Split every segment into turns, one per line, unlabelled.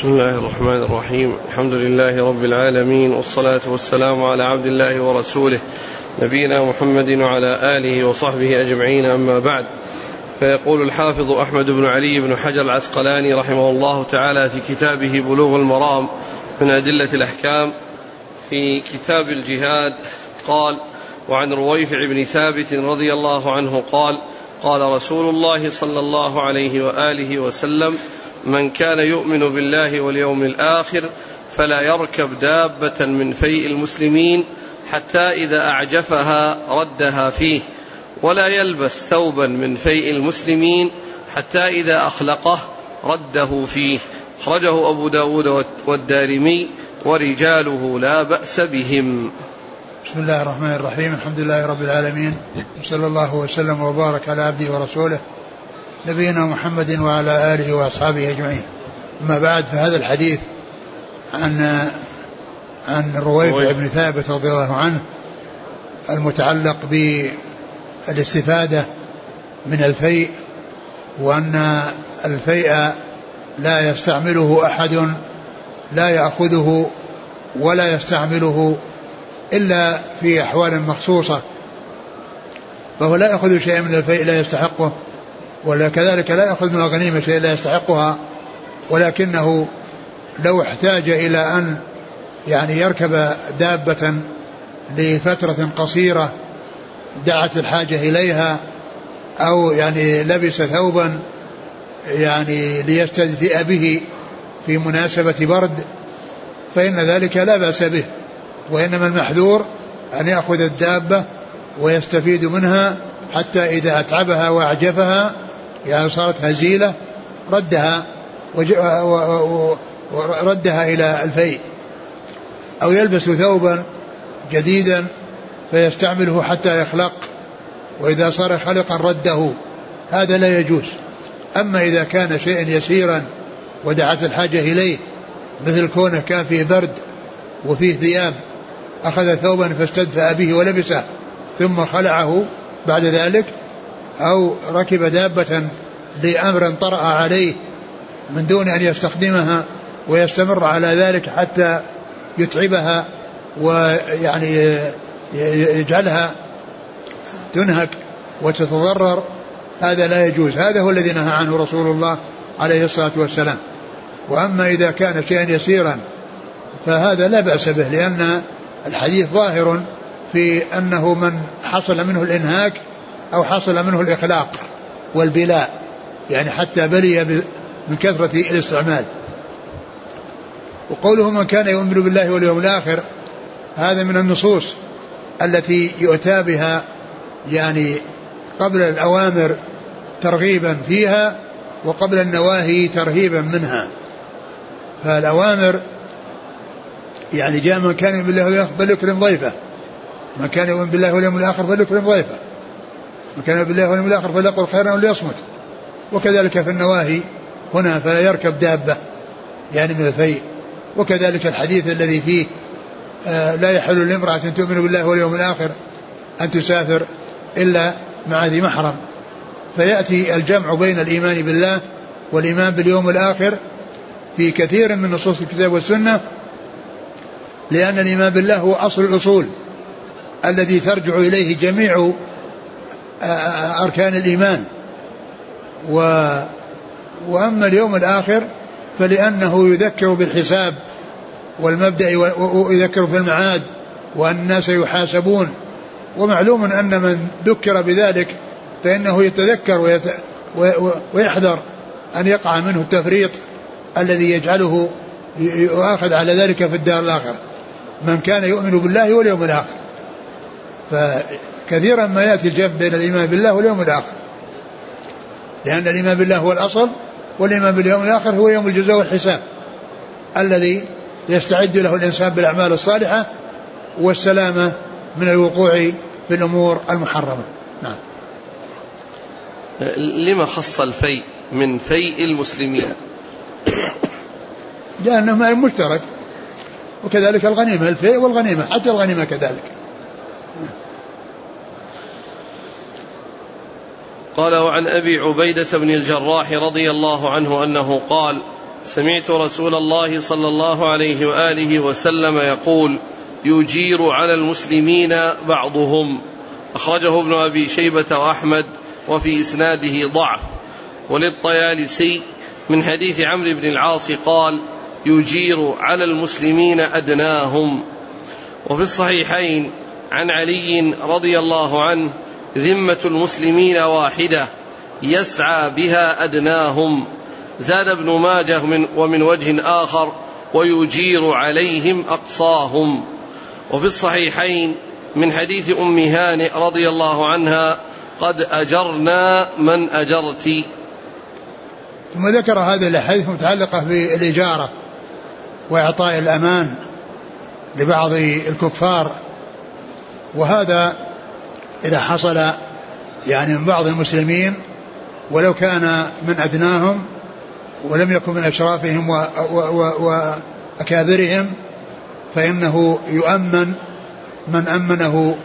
بسم الله الرحمن الرحيم. الحمد لله رب العالمين والصلاة والسلام على عبد الله ورسوله نبينا محمد وعلى آله وصحبه أجمعين أما بعد. فيقول الحافظ أحمد بن علي بن حجر العسقلاني رحمه الله تعالى في كتابه بلوغ المرام من أدلة الأحكام في كتاب الجهاد قال وعن رويفع بن ثابت رضي الله عنه قال قال رسول الله صلى الله عليه وآله وسلم من كان يؤمن بالله واليوم الآخر فلا يركب دابة من فيء المسلمين حتى إذا أعجفها ردها فيه ولا يلبس ثوبا من فيء المسلمين حتى إذا أخلقه رده فيه. أخرجه أبو داود والدارمي ورجاله لا بأس بهم.
بسم الله الرحمن الرحيم. الحمد لله رب العالمين. وصلى الله وسلم وبارك على عبده ورسوله نبينا محمد وعلى آله وأصحابه أجمعين. أما بعد فهذا الحديث عن عن رويفع بن ثابت رضي الله عنه المتعلق بالاستفادة من الفيء وأن الفيء لا يستعمله أحد لا يأخذه ولا يستعمله إلا في أحوال مخصوصة فهو لا يأخذ شيئا من الفيء لا يستحقه. ولا كذلك لا يأخذ من الغنيمة شيئا لا يستحقها ولكنه لو احتاج إلى أن يعني يركب دابة لفترة قصيرة دعت الحاجة إليها أو يعني لبس ثوبا يعني ليستدفئ به في مناسبة برد فإن ذلك لا بأس به وإنما المحذور أن يأخذ الدابة ويستفيد منها حتى إذا أتعبها وأعجفها يعني صارت هزيلة ردها وردها إلى الفيء. أو يلبس ثوبا جديدا فيستعمله حتى يخلق وإذا صار خلقا رده. هذا لا يجوز. أما إذا كان شيئا يسيرا ودعت الحاجة إليه مثل كونه كان فيه برد وفيه ثياب أخذ ثوبا فاستدفأ به ولبسه ثم خلعه بعد ذلك أو ركب دابة لأمر طرأ عليه من دون أن يستخدمها ويستمر على ذلك حتى يتعبها ويعني يجعلها تنهك وتتضرر. هذا لا يجوز. هذا هو الذي نهى عنه رسول الله عليه الصلاة والسلام. وأما إذا كان شيئا يسيرا فهذا لا بأس به لأن الحديث ظاهر في أنه من حصل منه الإنهاك أو حصل منه الإخلاق والبلاء يعني حتى بلي من كثرة الاستعمال. وقوله من كان يؤمن بالله واليوم الآخر هذا من النصوص التي يؤتى بها يعني قبل الأوامر ترغيبا فيها وقبل النواهي ترهيبا منها. فالأوامر يعني جاء من كان يؤمن بالله واليوم الآخر فليكرم ضيفه. من كان يؤمن بالله واليوم الآخر فليكرم ضيفه. كان بالله واليوم الآخر فليقل خيرا وليصمت. وكذلك في النواهي هنا فلا يركب دابة يعني من الفيء. وكذلك الحديث الذي فيه آه لا يحل لامرأة تؤمن بالله واليوم الآخر أن تسافر إلا مع ذي محرم. فيأتي الجمع بين الإيمان بالله والإيمان باليوم الآخر في كثير من نصوص الكتاب والسنة لأن الإيمان بالله هو أصل الأصول الذي ترجع إليه جميع أركان الإيمان. و وأما اليوم الآخر فلأنه يذكر بالحساب والمبدأ ويذكر في المعاد وأن الناس يحاسبون. ومعلوم أن من ذكر بذلك فإنه يتذكر ويحذر أن يقع منه التفريط الذي يجعله يؤاخذ على ذلك في الدار الآخرة. من كان يؤمن بالله واليوم الآخر. فكثيرا ما يأتي الجمع بين الإيمان بالله واليوم الآخر. لأن الإيمان بالله هو الأصل والإيمان باليوم الآخر هو يوم الجزاء والحساب الذي يستعد له الإنسان بالأعمال الصالحة والسلامة من الوقوع في الأمور المحرمة. نعم.
لما خص الفيء من فيء المسلمين؟
لأنه مال مشترك وكذلك الغنيمة الفيء والغنيمة حتى الغنيمة كذلك.
قال وعن أبي عبيدة بن الجراح رضي الله عنه أنه قال سمعت رسول الله صلى الله عليه وآله وسلم يقول يجير على المسلمين بعضهم أخرجه ابن أبي شيبة وأحمد وفي إسناده ضعف. وللطيالسي من حديث عمرو بن العاص قال يجير على المسلمين أدناهم وفي الصحيحين عن علي رضي الله عنه ذمة المسلمين واحدة يسعى بها أدناهم. زاد ابن ماجه من ومن وجه آخر ويجير عليهم أقصاهم. وفي الصحيحين من حديث أم هانئ رضي الله عنها قد أجرنا من أجرت.
ثم ذكر هذه الأحاديث المتعلقة بالإجارة وإعطاء الأمان لبعض الكفار وهذا إذا حصل يعني من بعض المسلمين ولو كان من أدناهم ولم يكن من أشرافهم وأكابرهم فإنه يؤمن من أمنه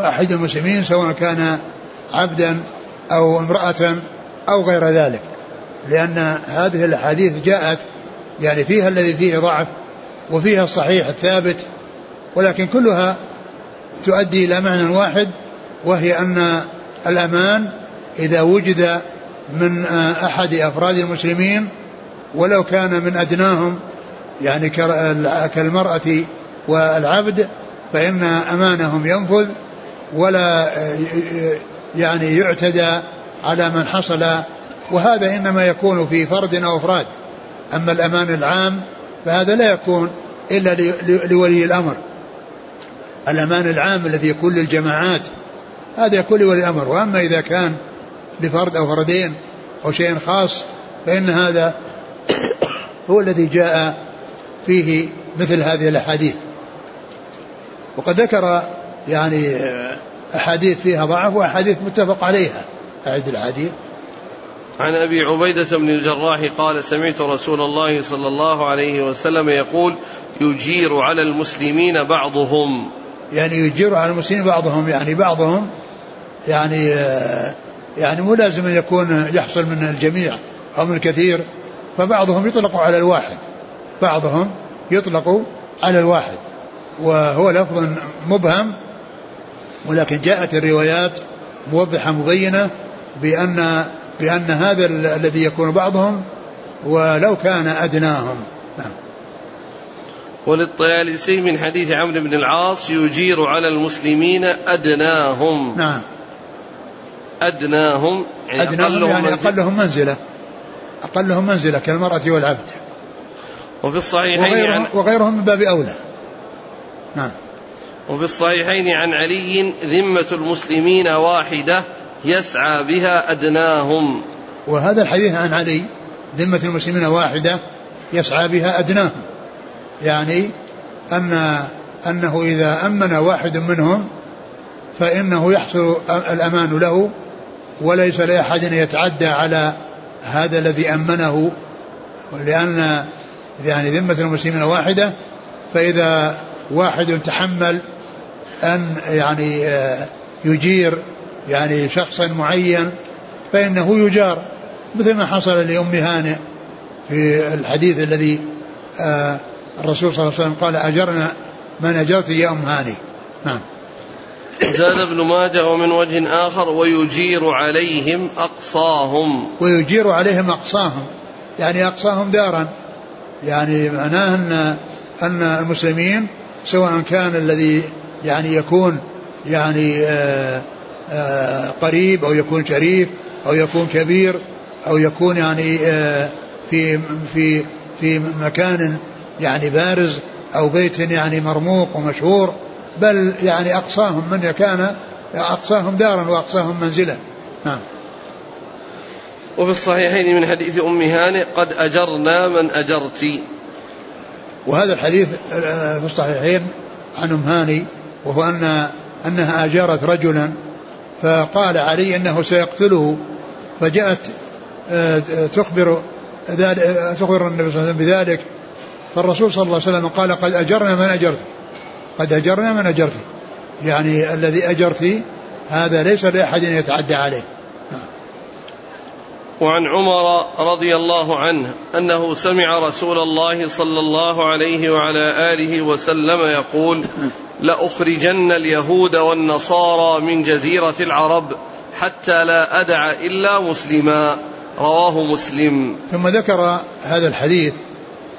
أحد المسلمين سواء كان عبدا أو امرأة أو غير ذلك. لأن هذه الأحاديث جاءت يعني فيها الذي فيه ضعف وفيها الصحيح الثابت ولكن كلها تؤدي إلى معنى واحد وهي أن الأمان إذا وجد من أحد أفراد المسلمين ولو كان من أدناهم يعني كالمرأة والعبد فإن أمانهم ينفذ ولا يعني يعتدى على من حصل وهذا إنما يكون في فرد أو أفراد. أما الأمان العام فهذا لا يكون إلا لولي الأمر. الأمان العام الذي يكون للجماعات هذا يكون لولي الأمر. وأما إذا كان لفرد أو فردين أو شيء خاص فإن هذا هو الذي جاء فيه مثل هذه الأحاديث. وقد ذكر يعني أحاديث فيها ضعف وأحاديث متفق عليها. أعد الحديث
عن أبي عبيدة بن الجراح قال سمعت رسول الله صلى الله عليه وسلم يقول يجير على المسلمين بعضهم.
يعني يجير على المسلمين بعضهم يعني بعضهم يعني يعني مو لازم أن يكون يحصل من الجميع أو من الكثير فبعضهم يطلق على الواحد بعضهم يطلق على الواحد وهو لفظ مبهم ولكن جاءت الروايات موضحة مبينة بأن بأن هذا الذي يكون بعضهم ولو كان أدناهم.
وللطيالسي من حديث عمرو بن العاص يجير على المسلمين أدناهم.
نعم.
أدناهم
يعني أدناهم يعني أقلهم منزلة. أقلهم منزلة كالمرأة والعبد.
وفي الصحيحين
وغيرهم, عن وغيرهم من باب أولى. نعم.
وفي الصحيحين عن علي ذمة المسلمين واحدة يسعى بها أدناهم.
وهذا الحديث عن علي ذمة المسلمين واحدة يسعى بها أدناهم. يعني أن أنه إذا أمن واحد منهم فإنه يحصل الأمان له وليس لأحد يتعدى على هذا الذي أمنه. لأن يعني ذمة المسلمين واحدة فإذا واحد تحمل أن يعني آه، يجير يعني شخصا معين فإنه يجار مثل ما حصل لأم هانئ في الحديث الذي آه، الرسول صلى الله عليه وسلم قال أجرنا من أجرت يا أم هاني. نعم.
زاد ابن ماجه ومن وجه آخر ويجير عليهم أقصاهم.
ويجير عليهم أقصاهم. يعني أقصاهم دارا. يعني معناه أن أن المسلمين سواء كان الذي يعني يكون يعني آآ آآ قريب أو يكون شريف أو يكون كبير أو يكون يعني في في في مكان يعني بارز أو بيت يعني مرموق ومشهور بل يعني أقصاهم من كان أقصاهم دارا وأقصاهم منزلا. نعم.
وفي الصحيحين من حديث أم هانئ قد أجرنا من أجرت.
وهذا الحديث في الصحيحين عن أم هاني وهو أن أنها أجارت رجلا فقال علي أنه سيقتله فجاءت آه، تخبر تخبر النبي صلى الله عليه وسلم بذلك فالرسول صلى الله عليه وسلم قال قد أجرنا من أجرت. قد أجرنا من أجرته يعني الذي أجرت هذا ليس لأحد يتعدى عليه.
وعن عمر رضي الله عنه أنه سمع رسول الله صلى الله عليه وعلى آله وسلم يقول لأخرجن اليهود والنصارى من جزيرة العرب حتى لا أدع إلا مسلما. رواه مسلم.
ثم ذكر هذا الحديث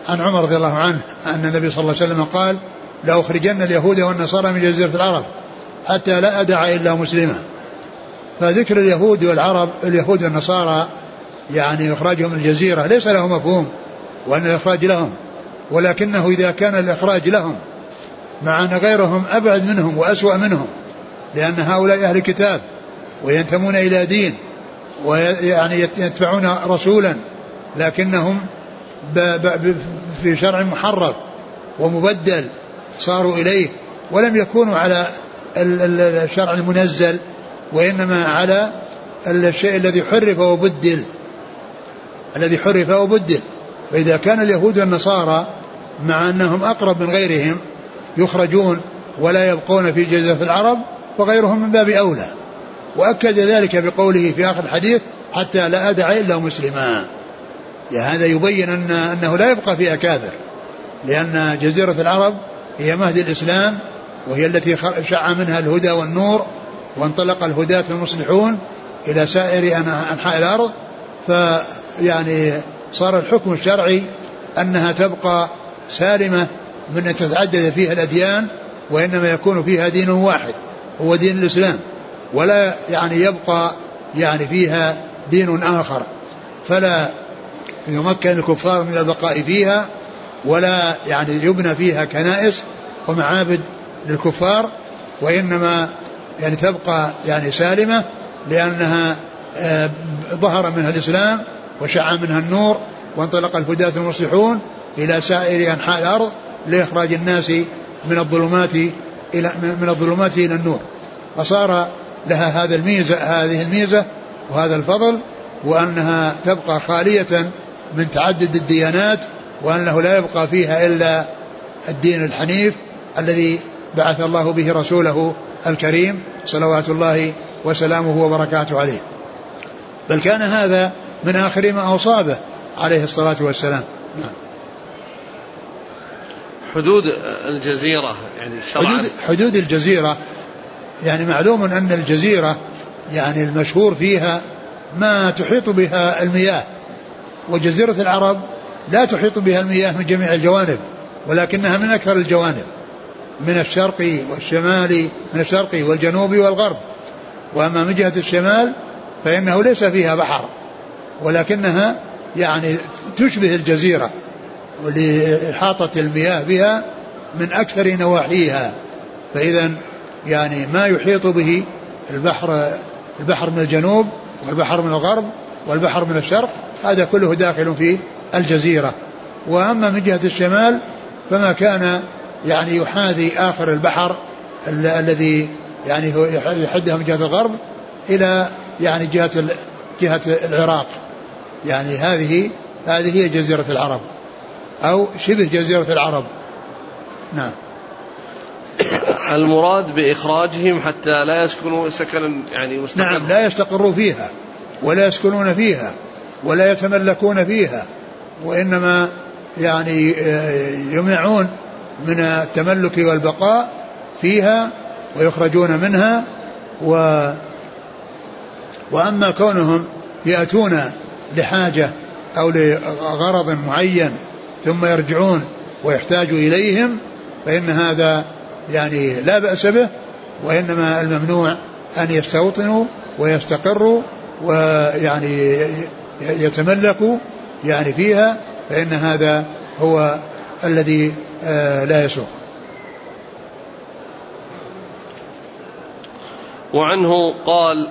عن عمر رضي الله عنه أن النبي صلى الله عليه وسلم قال لاخرجن اليهود والنصارى من جزيرة العرب حتى لا أدع إلا مسلما فذكر اليهود والعرب اليهود والنصارى يعني إخراجهم من الجزيرة ليس له مفهوم وأن الإخراج لهم ولكنه إذا كان الإخراج لهم مع أن غيرهم أبعد منهم وأسوأ منهم لأن هؤلاء أهل كتاب وينتمون إلى دين ويعني يتبعون رسولا لكنهم في شرع محرف ومبدل صاروا إليه ولم يكونوا على الشرع المنزل وإنما على الشيء الذي حرف وبدل الذي حرف وبدل. فإذا كان اليهود والنصارى مع أنهم أقرب من غيرهم يخرجون ولا يبقون في جزيرة العرب فغيرهم من باب أولى. وأكد ذلك بقوله في آخر الحديث حتى لا أدع إلا مسلما. هذا يبين أن أنه لا يبقى فيها كافر لأن جزيرة العرب هي مهد الإسلام وهي التي شع منها الهدى والنور وانطلق الهداة المصلحون إلى سائر أنحاء الأرض. فيعني صار الحكم الشرعي أنها تبقى سالمة من أن تتعدد فيها الأديان وإنما يكون فيها دين واحد هو دين الإسلام. ولا يعني يبقى يعني فيها دين آخر. فلا يمكن الكفار من البقاء فيها ولا يعني يبنى فيها كنائس ومعابد للكفار وإنما يعني تبقى يعني سالمة لأنها آه، ظهر منها الإسلام وشع منها النور وانطلق الهداة المصلحون إلى سائر أنحاء الأرض لإخراج الناس من الظلمات إلى من الظلمات إلى النور. فصار لها هذا الميزة هذه الميزة وهذا الفضل وأنها تبقى خالية من تعدد الديانات وأنه لا يبقى فيها إلا الدين الحنيف الذي بعث الله به رسوله الكريم صلوات الله وسلامه وبركاته عليه. بل كان هذا من آخر ما أصابه عليه الصلاة والسلام. نعم.
حدود الجزيرة يعني
حدود, حدود الجزيرة يعني معلوم أن الجزيرة يعني المشهور فيها ما تحيط بها المياه. وجزيرة العرب لا تحيط بها المياه من جميع الجوانب ولكنها من أكثر الجوانب من الشرق والشمال من الشرق والجنوب والغرب. وأما من جهة الشمال فإنه ليس فيها بحر ولكنها يعني تشبه الجزيرة لإحاطة المياه بها من أكثر نواحيها. فإذا يعني ما يحيط به البحر البحر من الجنوب والبحر من الغرب والبحر من الشرق هذا كله داخل في الجزيرة. وأما من جهة الشمال فما كان يعني يحاذي آخر البحر الذي يعني هو يحدها من جهة الغرب إلى يعني جهة جهة العراق. يعني هذه هذه هي جزيرة العرب. أو شبه جزيرة العرب. نعم.
المراد بإخراجهم حتى لا يسكنوا سكنا يعني مستقر
نعم لا يستقروا فيها. ولا يسكنون فيها ولا يتملكون فيها وإنما يعني آه، يمنعون من التملك والبقاء فيها ويخرجون منها و وأما كونهم يأتون لحاجة أو لغرض معين ثم يرجعون ويحتاج إليهم فإن هذا يعني لا بأس به وإنما الممنوع أن يستوطنوا ويستقروا ويعني يتملكوا يعني فيها فإن هذا هو الذي آه، لا يسوق.
وعنه قال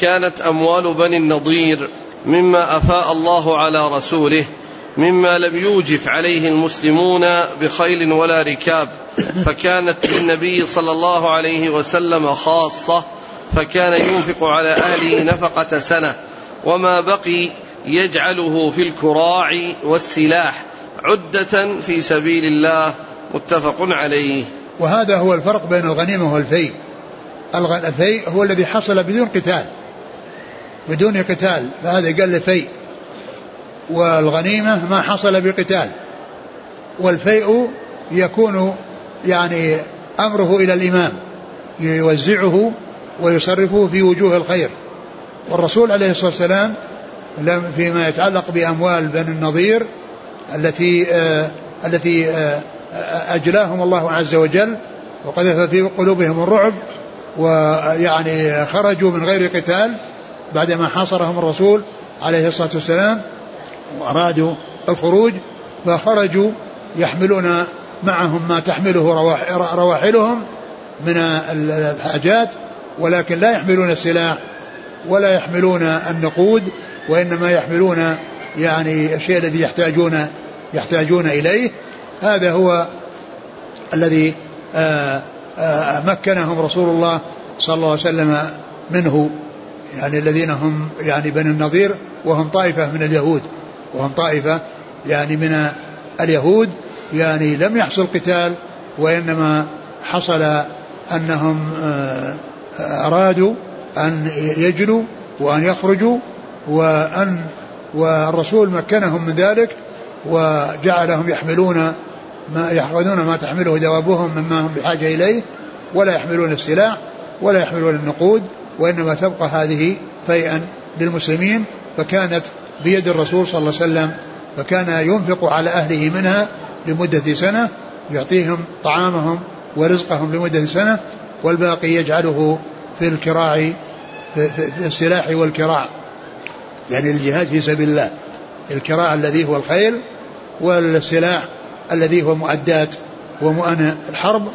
كانت أموال بني النضير مما أفاء الله على رسوله مما لم يوجف عليه المسلمون بخيل ولا ركاب فكانت للنبي صلى الله عليه وسلم خاصة فكان ينفق على أهله نفقة سنة وما بقي يجعله في الكراع والسلاح عدة في سبيل الله متفق عليه.
وهذا هو الفرق بين الغنيمة والفيء. الفيء هو الذي حصل بدون قتال. بدون قتال فهذا قال في والغنيمة ما حصل بقتال. والفيء يكون يعني أمره إلى الإمام يوزعه ويصرفه في وجوه الخير. والرسول عليه الصلاة والسلام فيما يتعلق بأموال بني النضير التي آه التي آه أجلاهم الله عز وجل وقذف في قلوبهم الرعب ويعني خرجوا من غير قتال بعدما حاصرهم الرسول عليه الصلاة والسلام وأرادوا الخروج فخرجوا يحملون معهم ما تحمله رواحلهم من الحاجات ولكن لا يحملون السلاح ولا يحملون النقود وإنما يحملون يعني الشيء الذي يحتاجون يحتاجون إليه. هذا هو الذي آآ آآ مكنهم رسول الله صلى الله عليه وسلم منه يعني الذين هم يعني بني النظير وهم طائفة من اليهود وهم طائفة يعني من اليهود يعني لم يحصل قتال وإنما حصل أنهم أرادوا أن يجلوا وأن يخرجوا وأن والرسول مكنهم من ذلك وجعلهم يحملون ما يحفظون ما تحمله دوابهم مما هم بحاجة إليه ولا يحملون السلاح ولا يحملون النقود وإنما تبقى هذه فيئا للمسلمين. فكانت بيد الرسول صلى الله عليه وسلم فكان ينفق على أهله منها لمدة سنة يعطيهم طعامهم ورزقهم لمدة سنة والباقي يجعله في الكراع في, في السلاح والكراع يعني الجهاد في سبيل الله. الكراع الذي هو الخيل والسلاح الذي هو مؤدات ومؤن الحرب.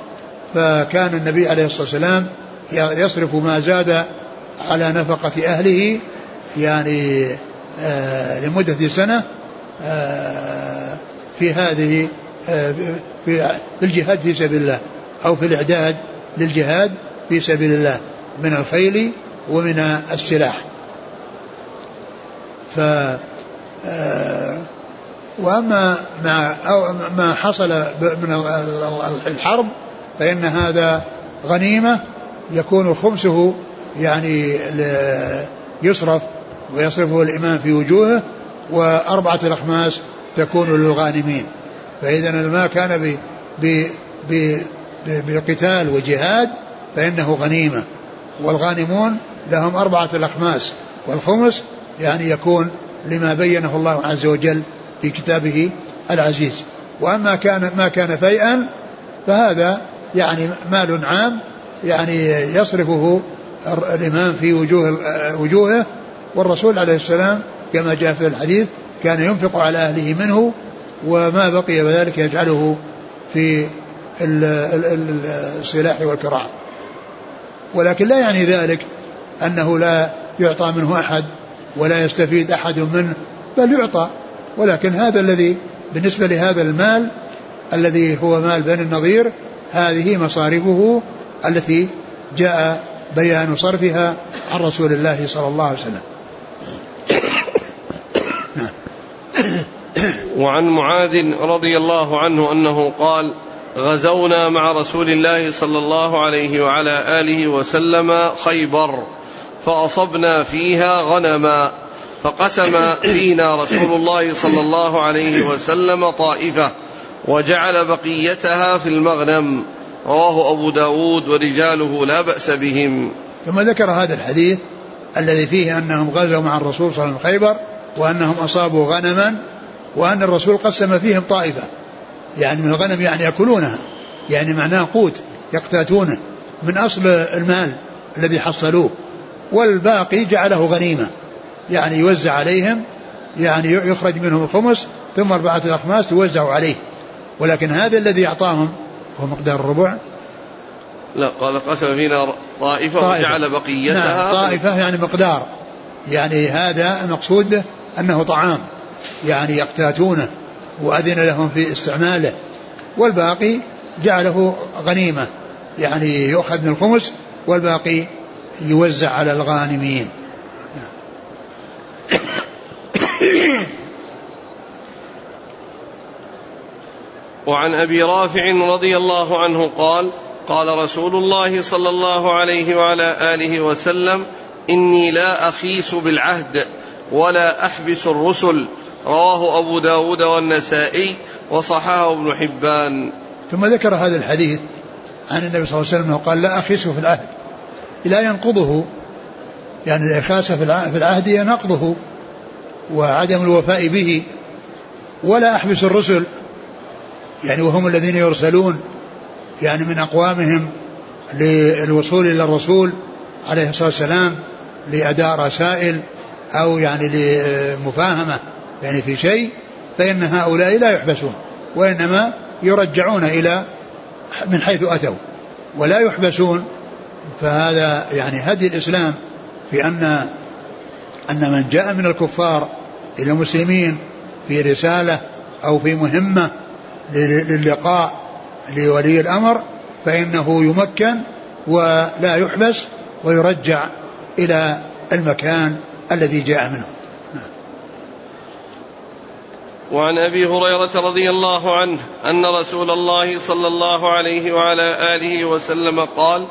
فكان النبي عليه الصلاة والسلام يصرف ما زاد على نفقة أهله يعني آه لمدة سنة آه في هذه آه في الجهاد في سبيل الله أو في الإعداد للجهاد في سبيل الله من الخيل ومن السلاح. ف وأما ما أو ما حصل من الحرب فإن هذا غنيمة يكون خمسه يعني يصرف ويصرفه الإمام في وجوهه وأربعة الأخماس تكون للغانمين. فاذا ما كان ب ب بقتال وجهاد فإنه غنيمة. والغانمون لهم أربعة الأخماس والخمس يعني يكون لما بينه الله عز وجل في كتابه العزيز. وأما كان ما كان فيئا فهذا يعني مال عام يعني يصرفه الإمام في وجوه وجوهه. والرسول عليه السلام كما جاء في الحديث كان ينفق على أهله منه وما بقي بذلك يجعله في السلاح والكراع ولكن لا يعني ذلك أنه لا يعطى منه أحد ولا يستفيد أحد منه بل يعطى ولكن هذا الذي بالنسبة لهذا المال الذي هو مال بني النظير هذه مصارفه التي جاء بيان صرفها عن رسول الله صلى الله عليه وسلم.
وعن معاذ رضي الله عنه أنه قال غزونا مع رسول الله صلى الله عليه وعلى آله وسلم خيبر فأصبنا فيها غنما فقسم فينا رسول الله صلى الله عليه وسلم طائفة وجعل بقيتها في المغنم. رواه أبو داود ورجاله لا بأس بهم.
ثم ذكر هذا الحديث الذي فيه أنهم غزوا مع الرسول صلى الله عليه وسلم خيبر وأنهم أصابوا غنما وأن الرسول قسم فيهم طائفة. يعني من الغنم يعني يأكلونها. يعني معناه قوت يقتاتونه. من أصل المال الذي حصلوه. والباقي جعله غنيمة. يعني يوزع عليهم يعني يخرج منهم الخمس ثم أربعة الأخماس توزع عليه. ولكن هذا الذي أعطاهم هو مقدار الربع.
لا قال قسم فينا طائفة, طائفة. وجعل بقيتها
نعم طائفة يعني مقدار. يعني هذا المقصود به أنه طعام. يعني يقتاتونه. وأذن لهم في استعماله والباقي جعله غنيمة. يعني يؤخذ من الخمس والباقي يوزع على الغانمين.
وعن أبي رافع رضي الله عنه قال قال رسول الله صلى الله عليه وعلى آله وسلم إني لا أخيس بالعهد ولا أحبس الرسل رواه أبو داود والنسائي وصححه ابن حبان.
ثم ذكر هذا الحديث عن النبي صلى الله عليه وسلم قال لا أخيس في العهد. لا ينقضه. يعني الإخاسة في العهد هي نقضه وعدم الوفاء به. ولا أحبس الرسل. يعني وهم الذين يرسلون. يعني من أقوامهم للوصول إلى الرسول عليه الصلاة والسلام لأداء رسائل أو يعني لمفاهمة. يعني في شيء فإن هؤلاء لا يحبسون وإنما يرجعون إلى من حيث أتوا ولا يحبسون. فهذا يعني هدي الإسلام في أن أن من جاء من الكفار إلى المسلمين في رسالة أو في مهمة للقاء لولي الأمر فإنه يمكن ولا يحبس ويرجع إلى المكان الذي جاء منه.
وعن أبي هريرة رضي الله عنه أن رسول الله صلى الله عليه وعلى آله وسلم قال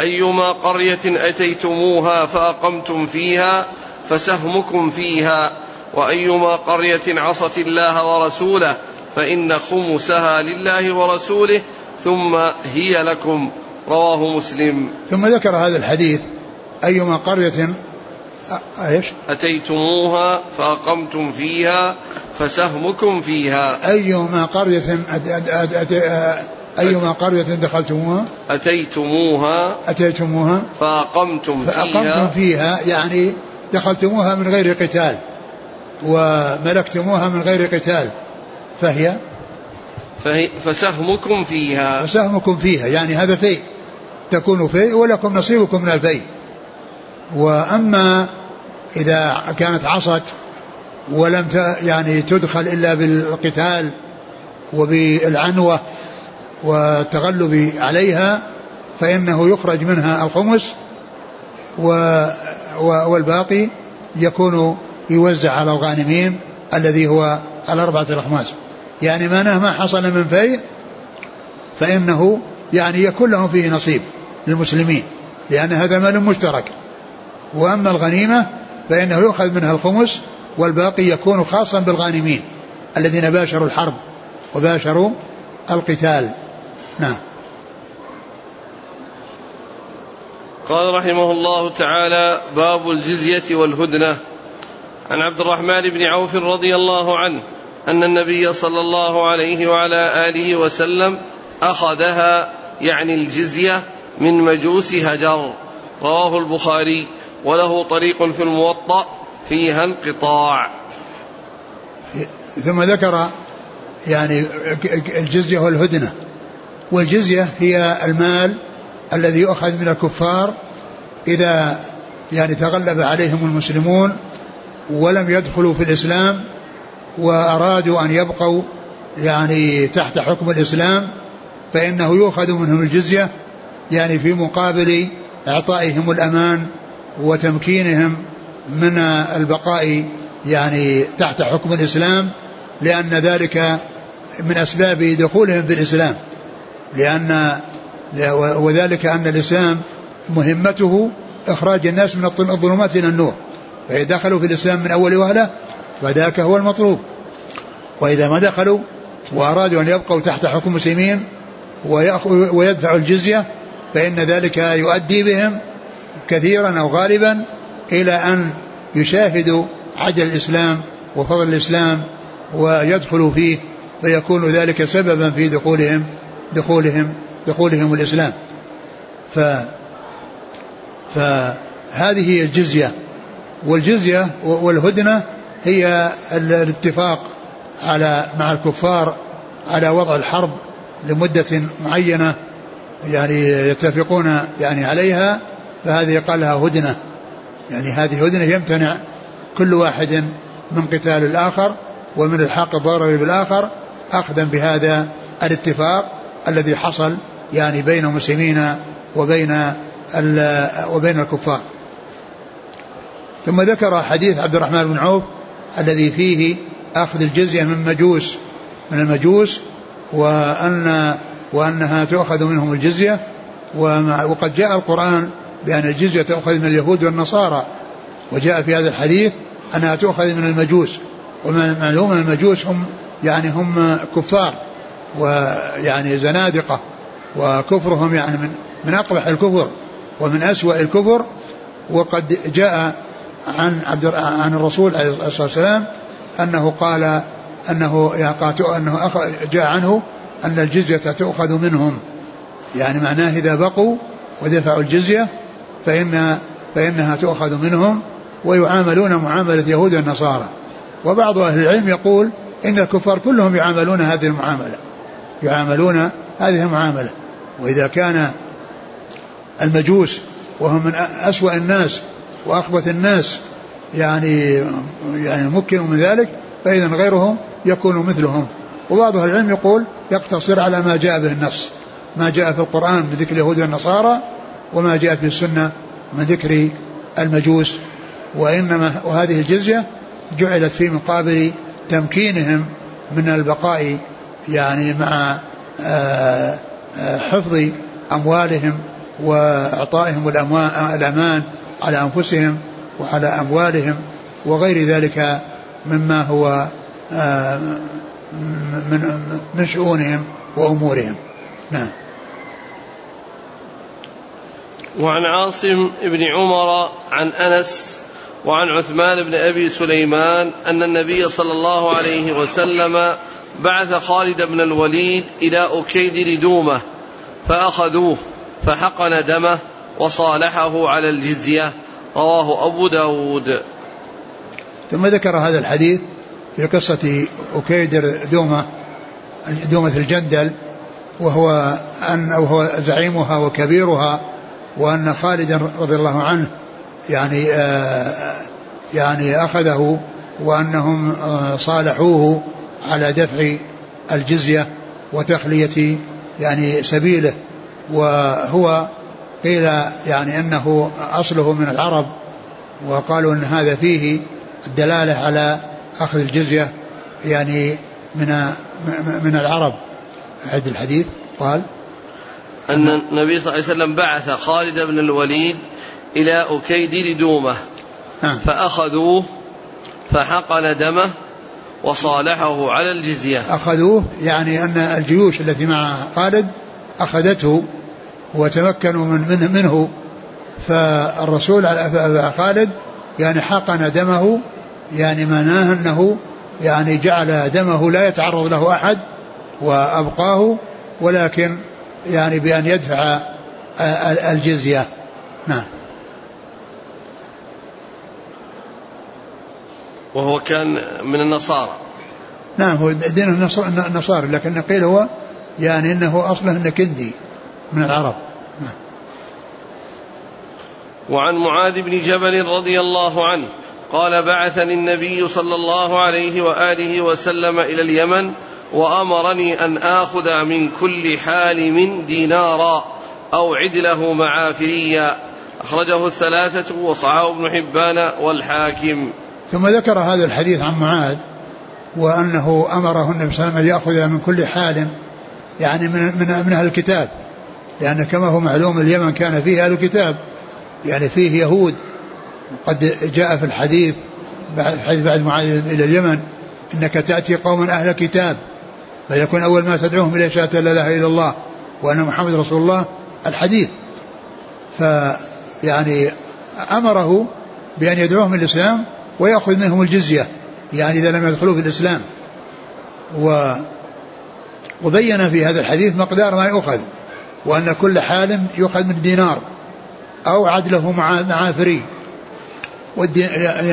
أيما قرية أتيتموها فأقمتم فيها فسهمكم فيها وأيما قرية عصت الله ورسوله فإن خمسها لله ورسوله ثم هي لكم. رواه مسلم.
ثم ذكر هذا الحديث أيما قرية إيش؟
أتيتموها فأقمتم فيها فسهمكم فيها.
أيما قرية أيما قرية دخلتموها؟
أتيتموها
أتيتموها؟
فأقمتم فيها.
فأقمتم فيها يعني دخلتموها من غير قتال وملكتموها من غير قتال فهي؟
فهي فسهمكم فيها.
فسهمكم فيها يعني هذا في تكون في ولكم نصيبكم من الفي وأما إذا كانت عصت ولم يعني تدخل إلا بالقتال وبالعنوة والتغلب عليها فإنه يخرج منها الخمس و والباقي يكون يوزع على الغانمين الذي هو الأربعة الأخماس. يعني ما ما حصل من فيء فإنه يعني يكون لهم فيه نصيب للمسلمين لأن هذا مال مشترك. وأما الغنيمة فإنه يؤخذ منها الخمس والباقي يكون خاصا بالغانمين الذين باشروا الحرب وباشروا القتال. نعم.
قال رحمه الله تعالى باب الجزية والهدنة. عن عبد الرحمن بن عوف رضي الله عنه أن النبي صلى الله عليه وعلى آله وسلم أخذها يعني الجزية من مجوس هجر. رواه البخاري. وله طريق في الموطأ فيها انقطاع.
ثم ذكر يعني الجزية والهدنة. والجزية هي المال الذي يؤخذ من الكفار إذا يعني تغلب عليهم المسلمون ولم يدخلوا في الإسلام وأرادوا أن يبقوا يعني تحت حكم الإسلام فإنه يؤخذ منهم الجزية يعني في مقابل إعطائهم الأمان وتمكينهم من البقاء يعني تحت حكم الإسلام لأن ذلك من أسباب دخولهم في الإسلام. لأن وذلك أن الإسلام مهمته إخراج الناس من الظلمات إلى النور. فإذا دخلوا في الإسلام من أول وهلة فذاك هو المطلوب. وإذا ما دخلوا وأرادوا أن يبقوا تحت حكم المسلمين ويدفعوا الجزية فإن ذلك يؤدي بهم كثيرا أو غالبا إلى أن يشاهدوا عدل الإسلام وفضل الإسلام ويدخلوا فيه فيكون ذلك سببا في دخولهم دخولهم دخولهم الإسلام. ف فهذه هي الجزية. والجزية والهدنة هي الاتفاق على مع الكفار على وضع الحرب لمدة معينة يعني يتفقون يعني عليها فهذه يقال لها هدنة. يعني هذه هدنة يمتنع كل واحد من قتال الآخر ومن الحاق الضرر بالآخر أخذا بهذا الاتفاق الذي حصل يعني بين المسلمين وبين وبين الكفار. ثم ذكر حديث عبد الرحمن بن عوف الذي فيه أخذ الجزية من مجوس من المجوس وأن وأنها تؤخذ منهم الجزية وقد جاء القرآن بأن الجزية تؤخذ من اليهود والنصارى. وجاء في هذا الحديث أنها تؤخذ من المجوس. ومن معلوم المجوس هم يعني هم كفار ويعني زنادقة وكفرهم يعني من من أقبح الكفر ومن أسوأ الكفر. وقد جاء عن عبد عن الرسول عليه الصلاة والسلام أنه قال أنه أنه جاء عنه أن الجزية تؤخذ منهم. يعني معناه إذا بقوا ودفعوا الجزية فإن فإنها تؤخذ منهم ويعاملون معاملة يهود النصارى وبعض أهل العلم يقول إن الكفار كلهم يعاملون هذه المعاملة. يعاملون هذه المعاملة. وإذا كان المجوس وهم من أسوأ الناس وأخبث الناس يعني يعني ممكن من ذلك فإذا غيرهم يكون مثلهم. وبعض أهل العلم يقول يقتصر على ما جاء به النص. ما جاء في القرآن من ذكر اليهود والنصارى وما جاء في السنة من ذكر المجوس وإنما وهذه الجزية جعلت في مقابل تمكينهم من البقاء يعني مع آه، آه، حفظ أموالهم وإعطائهم الأمان على أنفسهم وعلى أموالهم وغير ذلك مما هو آه، من من شؤونهم وأمورهم. نعم.
وعن عاصم بن عمر عن أنس وعن عثمان بن أبي سليمان أن النبي صلى الله عليه وسلم بعث خالد بن الوليد إلى أكيد لدومة فأخذوه فحقن دمه وصالحه على الجزية. رواه أبو داود.
ثم ذكر هذا الحديث في قصة أكيدر دومة دومة الجندل وهو أن وهو زعيمها وكبيرها وأن خالدا رضي الله عنه يعني آه، يعني أخذه وأنهم آه، صالحوه على دفع الجزية وتخلية يعني سبيله. وهو قيل يعني أنه أصله من العرب وقالوا أن هذا فيه الدلالة على أخذ الجزية يعني من من العرب. أعد الحديث. قال
أن النبي صلى الله عليه وسلم بعث خالد بن الوليد إلى أكيد لدومة. نعم. فأخذوه فحقن دمه وصالحه على الجزية.
أخذوه يعني أن الجيوش التي مع خالد أخذته وتمكنوا من منه, منه. فالرسول على خالد يعني حقن دمه يعني معناه أنه يعني جعل دمه لا يتعرض له أحد وأبقاه ولكن يعني بأن يدفع الجزية. نعم.
وهو كان من النصارى.
نعم هو دين النصارى لكن قيل هو يعني إنه أصله إنه كندي من العرب. نعم.
وعن معاذ بن جبل رضي الله عنه قال بعثني النبي صلى الله عليه وآله وسلم إلى اليمن وأمرني أن آخذ من كل حالم دينارا أو عدله معافريا. أخرجه الثلاثة وصححه ابن حبان والحاكم.
ثم ذكر هذا الحديث عن معاذ وأنه أمره النبي صلى الله عليه وسلم أن يأخذ من كل حال يعني من, من, من أهل الكتاب. لأن كما هو معلوم اليمن كان فيه أهل الكتاب يعني فيه يهود. وقد جاء في الحديث بعد حديث بعد معاذ إلى اليمن إنك تأتي قوما أهل كتاب فيكون أول ما تدعوهم إلى شهادة لا إله إلا الله وأن محمد رسول الله الحديث. فيعني أمره بأن يدعوهم الإسلام ويأخذ منهم الجزية يعني إذا لم يدخلوا في الإسلام. و وبين في هذا الحديث مقدار ما يؤخذ وأن كل حالم يؤخذ من دينار أو عدله مع معافري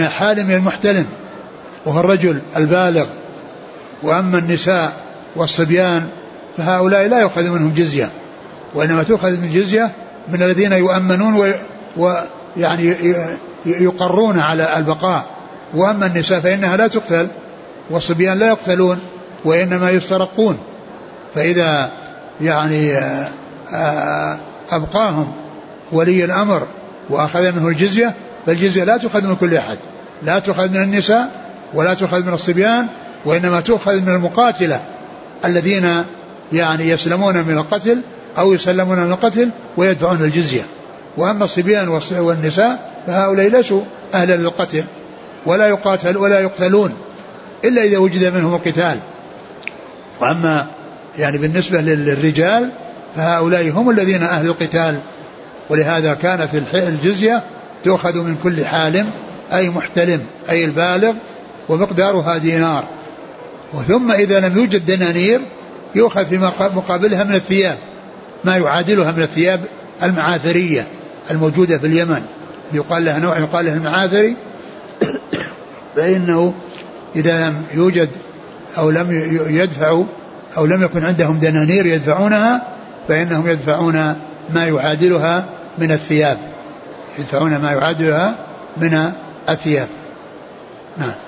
حالم المحتلم وهو الرجل البالغ وأما النساء والصبيان فهؤلاء لا يؤخذ منهم جزية وإنما تؤخذ من الجزية من الذين يؤمنون ويعني يقرون على البقاء. وأما النساء فإنها لا تقتل والصبيان لا يقتلون وإنما يسترقون. فإذا يعني آه، آه، أبقاهم ولي الأمر وأخذ منه الجزية فالجزية لا تؤخذ من كل أحد. لا تؤخذ من النساء ولا تؤخذ من الصبيان وإنما تؤخذ من المقاتلة. الذين يعني يسلمون من القتل أو يسلمون من القتل ويدفعون الجزية. وأما الصبيان والنساء فهؤلاء ليسوا أهلا للقتل ولا يقاتل ولا يقتلون إلا إذا وجد منهم القتال. وأما يعني بالنسبة للرجال فهؤلاء هم الذين أهل القتال. ولهذا كانت الجزية تؤخذ من كل حالم أي محتلم أي البالغ ومقدارها دينار. وثم إذا لم يوجد دنانير يؤخذ في مقابلها من الثياب ما يعادلها من الثياب المعاثرية الموجودة في اليمن. يقال لها نوع يقال لها المعاثري. فإنه إذا لم يوجد أو لم يدفعوا أو لم يكن عندهم دنانير يدفعونها فإنهم يدفعون ما يعادلها من الثياب. يدفعون ما يعادلها من الثياب. نعم.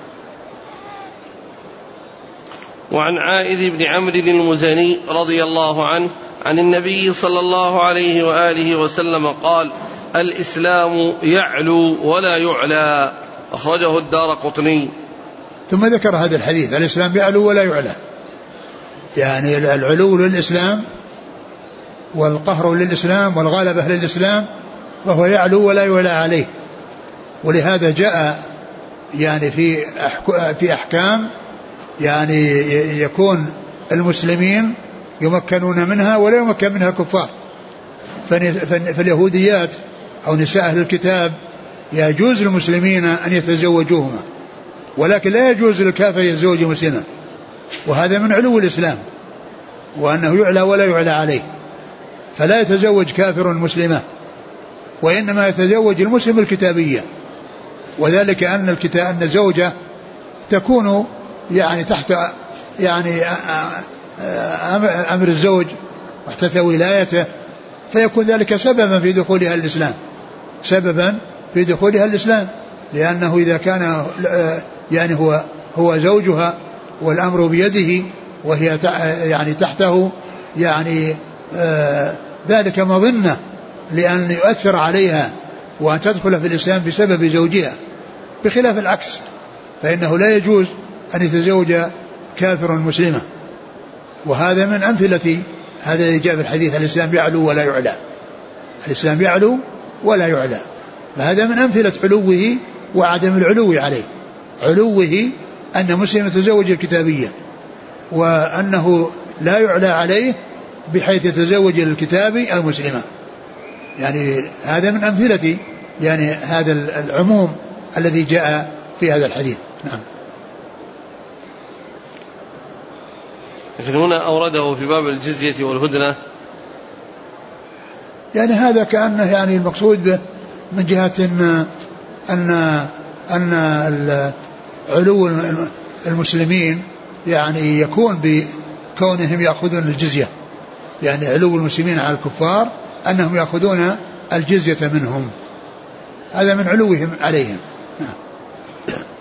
وعن عائذ بن عمرو المزني رضي الله عنه عن النبي صلى الله عليه وآله وسلم قال الإسلام يعلو ولا يعلى. أخرجه الدار قطني.
ثم ذكر هذا الحديث الإسلام يعلو ولا يعلى. يعني العلو للإسلام والقهر للإسلام والغلبه للاسلام وهو يعلو ولا يعلى عليه. ولهذا جاء يعني في في أحكام يعني يكون المسلمين يمكنون منها ولا يمكن منها الكفار فاليهوديات أو نساء أهل الكتاب يجوز للمسلمين أن يتزوجوهما ولكن لا يجوز للكافر يتزوج مسلما. وهذا من علو الإسلام وأنه يعلى ولا يعلى عليه. فلا يتزوج كافر مسلمة وإنما يتزوج المسلم الكتابية. وذلك أن الكتاب أن الزوجة تكون يعني تحت يعني أمر الزوج وتحت ولايته فيكون ذلك سببا في دخولها الإسلام. سببا في دخولها الإسلام. لأنه إذا كان يعني هو هو زوجها والأمر بيده وهي يعني تحته يعني ذلك مظنة لأن يؤثر عليها وأن تدخل في الإسلام بسبب زوجها. بخلاف العكس فإنه لا يجوز أن يتزوج كافر مسلمة. وهذا من أمثلة هذا جاء في الحديث الإسلام يعلو ولا يعلى. الإسلام يعلو ولا يعلى. فهذا من أمثلة علوه وعدم العلو عليه. علوه أن مسلم يتزوج الكتابية وأنه لا يعلى عليه بحيث يتزوج الكتابي المسلمة. يعني هذا من أمثلة يعني هذا العموم الذي جاء في هذا الحديث. نعم.
لكن هنا أورده في باب الجزية والهدنة.
يعني هذا كأنه يعني المقصود به من جهة أن أن أن علو المسلمين يعني يكون بكونهم يأخذون الجزية. يعني علو المسلمين على الكفار أنهم يأخذون الجزية منهم. هذا من علوهم عليهم.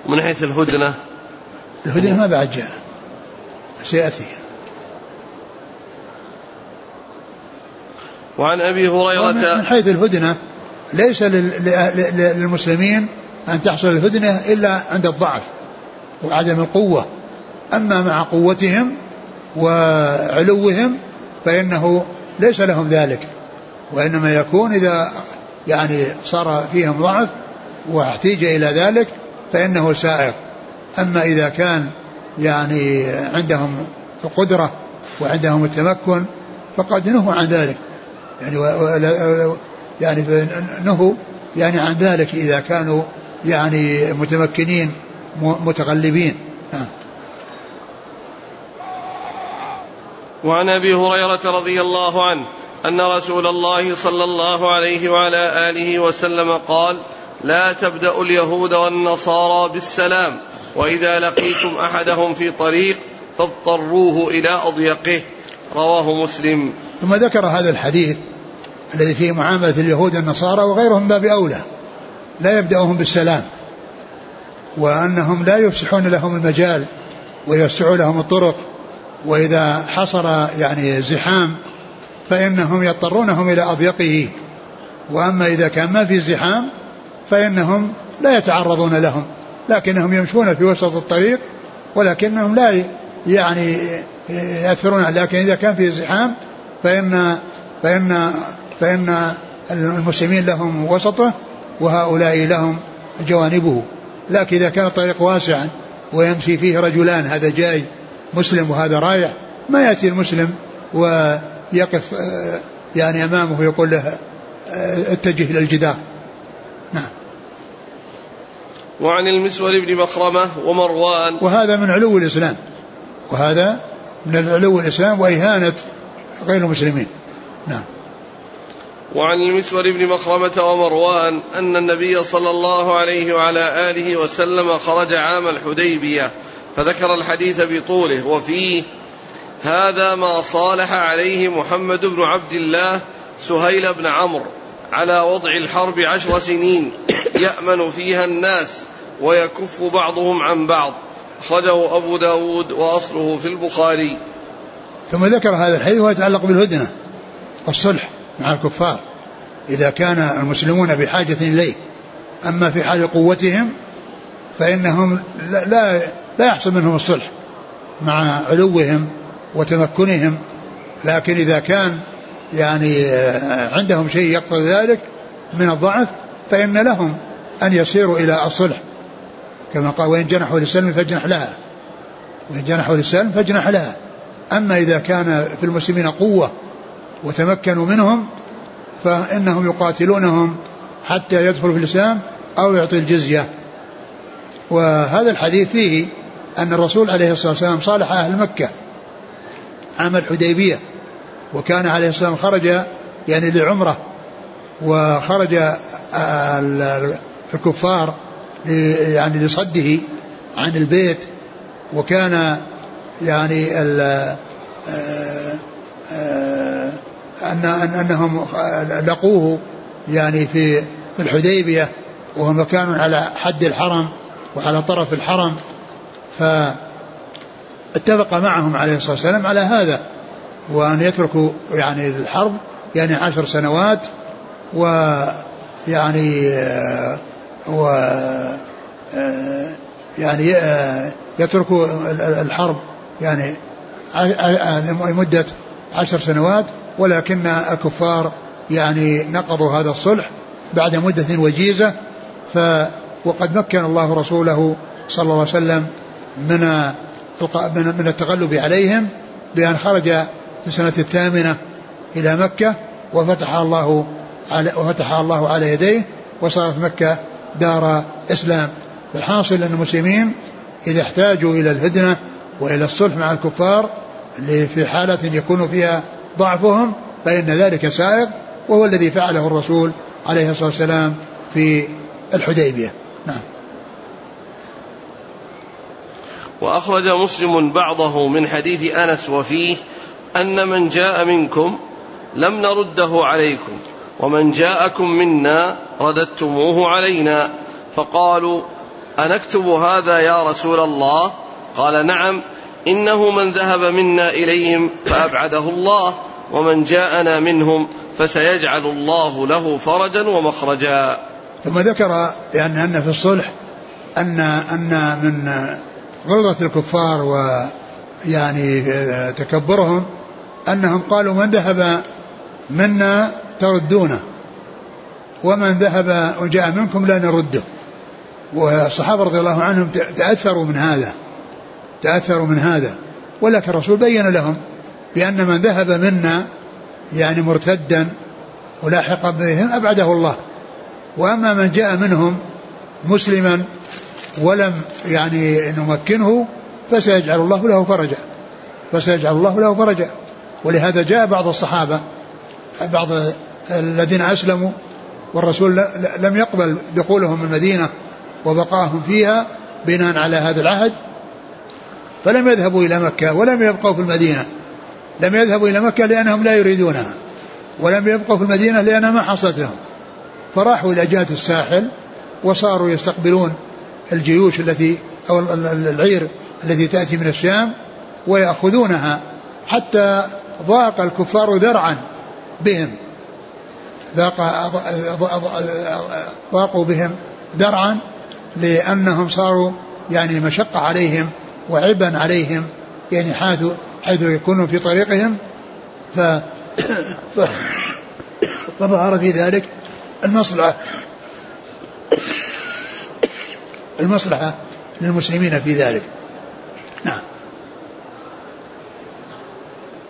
من حيث الهدنة.
الهدنة ما بعد جاء سيأتي.
وعن أبي هريرة
من حيث الهدنة ليس للمسلمين أن تحصل الهدنة إلا عند الضعف وعدم القوة. أما مع قوتهم وعلوهم فإنه ليس لهم ذلك وإنما يكون إذا يعني صار فيهم ضعف واحتيج إلى ذلك فإنه سائر أما إذا كان يعني عندهم القدرة وعندهم التمكن فقد نهوا عن ذلك. يعني يعني نهوا يعني عن ذلك إذا كانوا يعني متمكنين متغلبين نعم.
وعن أبي هريرة رضي الله عنه أن رسول الله صلى الله عليه وعلى آله وسلم قال لا تبدأ اليهود والنصارى بالسلام وإذا لقيتم أحدهم في طريق فاضطروه إلى أضيقه. رواه مسلم.
ثم ذكر هذا الحديث الذي فيه معاملة اليهود والنصارى وغيرهم باب أولى. لا يبدأهم بالسلام. وأنهم لا يفسحون لهم المجال ويوسعوا لهم الطرق. وإذا حصل يعني زحام فإنهم يضطرونهم إلى أضيقه. وأما إذا كان ما في زحام فإنهم لا يتعرضون لهم. لكنهم يمشون في وسط الطريق ولكنهم لا يعني يأثرون لكن إذا كان في زحام فإن فإن فإن المسلمين لهم وسطه وهؤلاء لهم جوانبه. لكن إذا كان الطريق واسعا ويمشي فيه رجلان هذا جاي مسلم وهذا رايح ما يأتي المسلم ويقف يعني أمامه ويقول له اتجه إلى الجدار. نعم.
وعن المسور بن مخرمة ومروان.
وهذا من علو الإسلام. وهذا من العلو الإسلام وإهانة غير المسلمين. نعم.
وعن المسور بن مخرمة ومروان أن النبي صلى الله عليه وعلى آله وسلم خرج عام الحديبية فذكر الحديث بطوله وفيه هذا ما صالح عليه محمد بن عبد الله سهيل بن عمرو على وضع الحرب عشر سنين يأمن فيها الناس ويكف بعضهم عن بعض. أخرجه أبو داود وأصله في البخاري.
ثم ذكر هذا الحديث وهو يتعلق بالهدنة والصلح مع الكفار إذا كان المسلمون بحاجة إليه. أما في حال قوتهم فإنهم لا لا يحصل منهم الصلح مع علوهم وتمكنهم. لكن إذا كان يعني آه، عندهم شيء يقتضي ذلك من الضعف فإن لهم أن يصيروا إلى الصلح. كما قال وإن جنحوا للسلم فاجنح لها. وإن جنحوا للسلم فاجنح لها. أما إذا كان في المسلمين قوة وتمكنوا منهم فإنهم يقاتلونهم حتى يدخلوا في الإسلام أو يعطي الجزية. وهذا الحديث فيه أن الرسول عليه الصلاة والسلام صالح أهل مكة عام الحديبية وكان عليه الصلاة والسلام خرج يعني لعمرة وخرج الكفار يعني لصده عن البيت وكان يعني ال أن أنهم لقوه يعني في الحديبية وهو مكان على حد الحرم وعلى طرف الحرم. فاتفق معهم عليه الصلاة والسلام على هذا وأن يتركوا يعني الحرب يعني عشر سنوات ويعني و يعني يتركوا الحرب يعني لمدة عشر سنوات ولكن الكفار يعني نقضوا هذا الصلح بعد مدة وجيزة. ف وقد مكن الله رسوله صلى الله عليه وسلم من من التغلب عليهم بأن خرج في السنة الثامنة إلى مكة وفتح الله على وفتح الله على يديه وصارت مكة دار إسلام. الحاصل أن المسلمين إذا احتاجوا إلى الهدنة وإلى الصلح مع الكفار في حالة يكون فيها ضعفهم فإن ذلك سائغ وهو الذي فعله الرسول عليه الصلاة والسلام في الحديبية. نعم.
وأخرج مسلم بعضه من حديث أنس وفيه أن من جاء منكم لم نرده عليكم. ومن جاءكم منا رددتموه علينا فقالوا أنكتب هذا يا رسول الله؟ قال نعم إنه من ذهب منا إليهم فأبعده الله ومن جاءنا منهم فسيجعل الله له فرجا ومخرجا.
ثم ذكر يعني أن في الصلح أن أن من غلظة الكفار ويعني تكبرهم أنهم قالوا من ذهب منا تردونه. ومن ذهب وجاء منكم لا نرده. والصحابة رضي الله عنهم تأثروا من هذا. تأثروا من هذا. ولكن الرسول بين لهم بأن من ذهب منا يعني مرتدا ولاحقا بهم أبعده الله. وأما من جاء منهم مسلما ولم يعني نمكنه فسيجعل الله له فرجا. فسيجعل الله له فرجا. ولهذا جاء بعض الصحابة بعض الذين أسلموا والرسول لم يقبل دخولهم المدينة وبقاهم فيها بناء على هذا العهد فلم يذهبوا إلى مكة ولم يبقوا في المدينة. لم يذهبوا إلى مكة لأنهم لا يريدونها ولم يبقوا في المدينة لأنها ما حصلت لهم. فراحوا إلى جهة الساحل وصاروا يستقبلون الجيوش التي أو العير التي تأتي من الشام ويأخذونها حتى ضاق الكفار ذرعا بهم. ذاق ضاقوا بهم درعا لأنهم صاروا يعني مشقة عليهم وعبا عليهم يعني حيث حيث يكونوا في طريقهم. ف فظهر في ذلك المصلحة المصلحة للمسلمين في ذلك. نعم.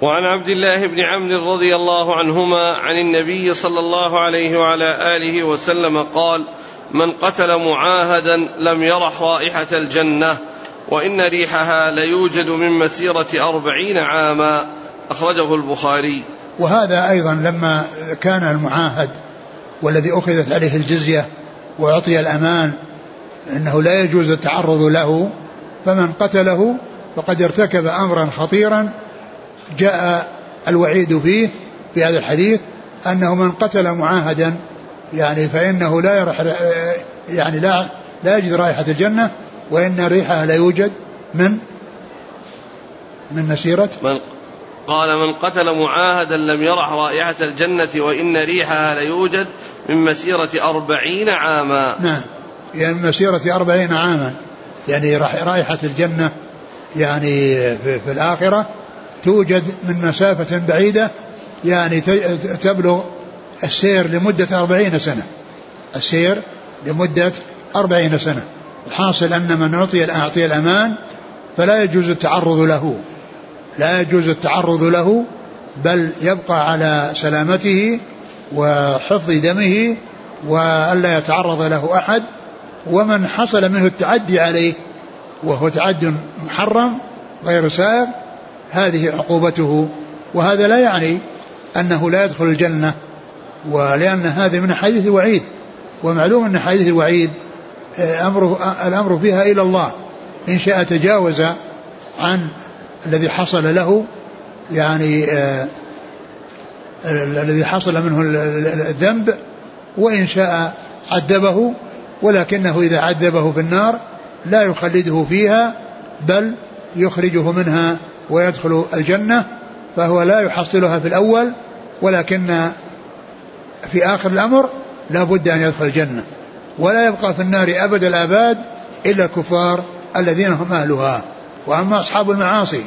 وعن عبد الله بن عمرو رضي الله عنهما عن النبي صلى الله عليه وعلى آله وسلم قال من قتل معاهدا لم يرح رائحه الجنة وإن ريحها ليوجد من مسيرة أربعين عاما. أخرجه البخاري.
وهذا أيضا لما كان المعاهد والذي أخذت عليه الجزية وأعطي الأمان إنه لا يجوز التعرض له فمن قتله فقد ارتكب امرا خطيرا جاء الوعيد فيه في هذا الحديث أنه من قتل معاهدا يعني فإنه لا يرح يعني لا لا يجد رائحة الجنة وإن ريحها لا يوجد من من مسيره
من قال من قتل معاهدا لم يرح رائحة الجنة وإن ريحها ليوجد من مسيرة أربعين عاما.
نعم. يعني من مسيرة أربعين عاما. يعني رائحة الجنة يعني في, في الآخرة توجد من مسافة بعيدة يعني تبلغ السير لمدة أربعين سنة. السير لمدة أربعين سنة. الحاصل أن من أعطي أعطي الأمان فلا يجوز التعرض له. لا يجوز التعرض له بل يبقى على سلامته وحفظ دمه وألا يتعرض له أحد. ومن حصل منه التعدي عليه وهو تعد محرم غير سائغ هذه عقوبته وهذا لا يعني أنه لا يدخل الجنة ولأن هذه من حديث الوعيد ومعلوم أن حديث الوعيد آه، أمره الأمر فيها إلى الله. إن شاء تجاوز عن الذي حصل له يعني آه الذي حصل منه الذنب وإن شاء عذبه ولكنه إذا عذبه في النار لا يخلده فيها بل يخرجه منها ويدخل الجنة فهو لا يحصلها في الأول ولكن في آخر الأمر لا بد أن يدخل الجنة. ولا يبقى في النار أبد الآباد إلا الكفار الذين هم أهلها. وأما أصحاب المعاصي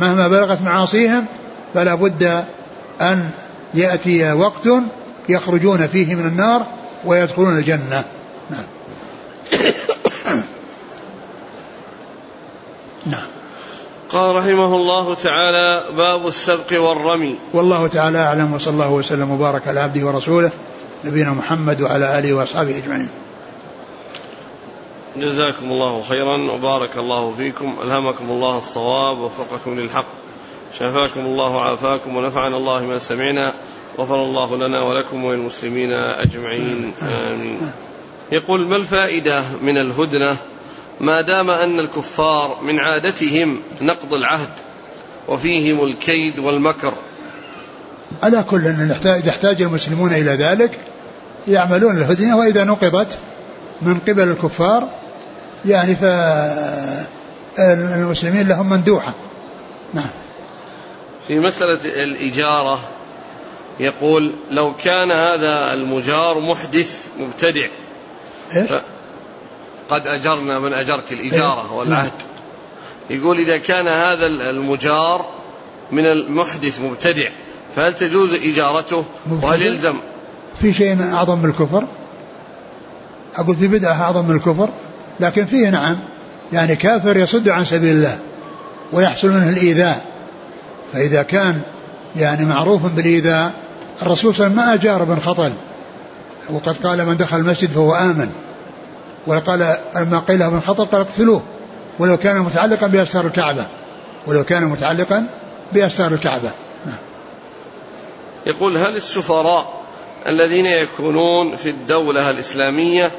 مهما بلغت معاصيهم فلا بد أن يأتي وقت يخرجون فيه من النار ويدخلون الجنة. نعم.
قال رحمه الله تعالى باب السبق والرمي.
والله تعالى أعلم وصلى الله وسلم وبارك على عبده ورسوله نبينا محمد وعلى آله وأصحابه أجمعين.
جزاكم الله خيرا وبارك الله فيكم. ألهمكم الله الصواب ووفقكم للحق. شفاكم الله وعافاكم ونفعنا الله ما سمعنا غفر الله لنا ولكم وللمسلمين أجمعين. آمين. يقول ما الفائدة من الهدنة ما دام أن الكفار من عادتهم نقض العهد وفيهم الكيد والمكر.
على كل إذا احتاج المسلمون إلى ذلك يعملون الهدنة وإذا نقضت من قبل الكفار يعني فالمسلمين لهم مندوحة. نعم.
في مسألة الإجارة يقول لو كان هذا المجار محدث مبتدع إيه؟ قد أجرنا من أجرت الإجارة؟ والعهد. يقول إذا كان هذا المجار من المحدث مبتدع فهل تجوز إجارته؟ وهل يلزم؟
في شيء أعظم من الكفر؟ أقول في بدعة أعظم من الكفر لكن فيه نعم. يعني كافر يصد عن سبيل الله ويحصل منه الإيذاء. فإذا كان يعني معروف بالإيذاء الرسول صلى الله عليه وسلم ما أجار بن خطل. وقد قال من دخل المسجد فهو آمن. وقال ما قيل له بن خطل قال اقتلوه. ولو كان متعلقا بأستار الكعبة. ولو كان متعلقا بأستار الكعبة. نعم.
يقول هل السفراء الذين يكونون في الدولة الإسلامية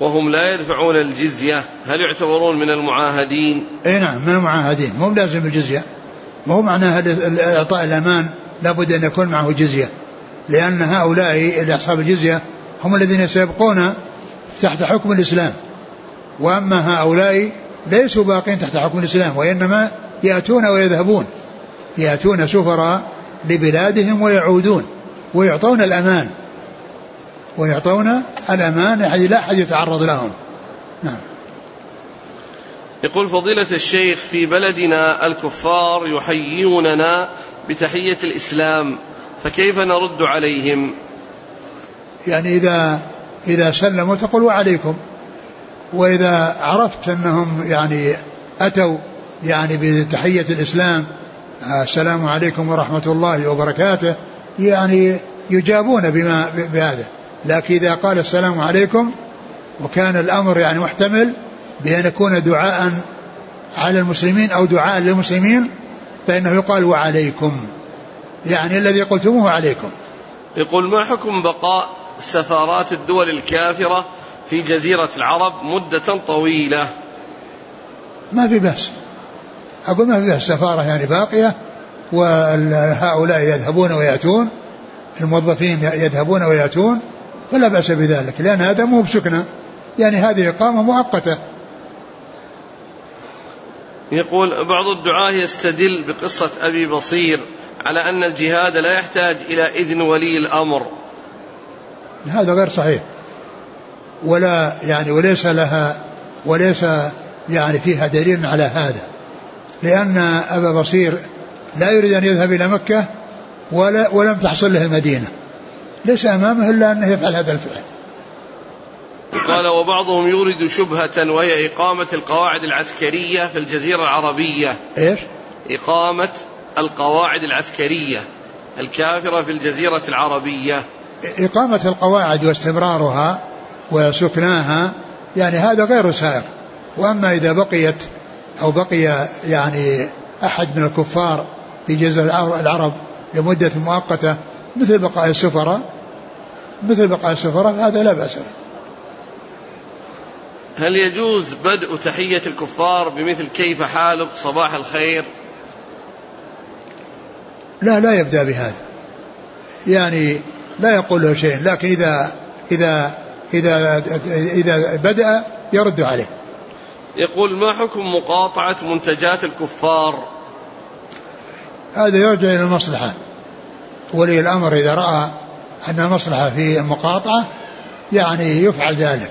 وهم لا يدفعون الجزية هل يعتبرون من المعاهدين؟
إي نعم من المعاهدين. مو لازم الجزية. ما هو معناه إعطاء الأمان لابد أن يكون معه جزية. لأن هؤلاء أصحاب الجزية هم الذين سيبقون تحت حكم الإسلام. وأما هؤلاء ليسوا باقين تحت حكم الإسلام وإنما يأتون ويذهبون. يأتون سفراء لبلادهم ويعودون ويعطون الأمان. ويعطون الأمان يعني لا أحد يتعرض لهم. نعم.
يقول فضيلة الشيخ في بلدنا الكفار يحيوننا بتحية الإسلام فكيف نرد عليهم؟
يعني إذا إذا سلموا تقول وعليكم وإذا عرفت أنهم يعني أتوا يعني بتحية الإسلام السلام عليكم ورحمة الله وبركاته يعني يجابون بما بهذا. لكن إذا قال السلام عليكم وكان الأمر يعني محتمل بأن يكون دعاء على المسلمين أو دعاء للمسلمين فإنه يقال وعليكم. يعني الذي قلتموه عليكم.
يقول ما حكم بقاء سفارات الدول الكافرة في جزيرة العرب مدة طويلة.
ما في بأس. أقول ما في بأس. سفارة يعني باقية وهؤلاء يذهبون ويأتون الموظفين يذهبون ويأتون فلا بأس بذلك لأن هذا مو بسكنة. يعني هذه إقامة مؤقتة.
يقول بعض الدعاة يستدل بقصة أبي بصير على أن الجهاد لا يحتاج إلى إذن ولي الأمر.
هذا غير صحيح. ولا يعني وليس لها وليس يعني فيها دليل على هذا. لأن أبا بصير لا يريد أن يذهب إلى مكة ولا ولم تحصل له المدينة. ليس أمامه إلا أنه يفعل هذا الفعل.
قال وبعضهم يورد شبهة وهي إقامة القواعد العسكرية في الجزيرة العربية.
إيش؟
إقامة القواعد العسكرية الكافرة في الجزيرة العربية.
إقامة القواعد واستمرارها وسكناها يعني هذا غير سائر وأما إذا بقيت أو بقي يعني أحد من الكفار في جزيرة العرب لمدة مؤقتة مثل بقاء السفراء مثل بقاء السفراء هذا لا بأس له
هل يجوز بدء تحية الكفار بمثل كيف حالك؟ صباح الخير.
لا لا يبدأ بهذا. يعني لا يقول له شيء لكن إذا إذا إذا إذا بدأ يرد عليه.
يقول ما حكم مقاطعة منتجات الكفار؟
هذا يرجع إلى المصلحة. ولي الأمر إذا رأى أن المصلحة في المقاطعة يعني يفعل ذلك.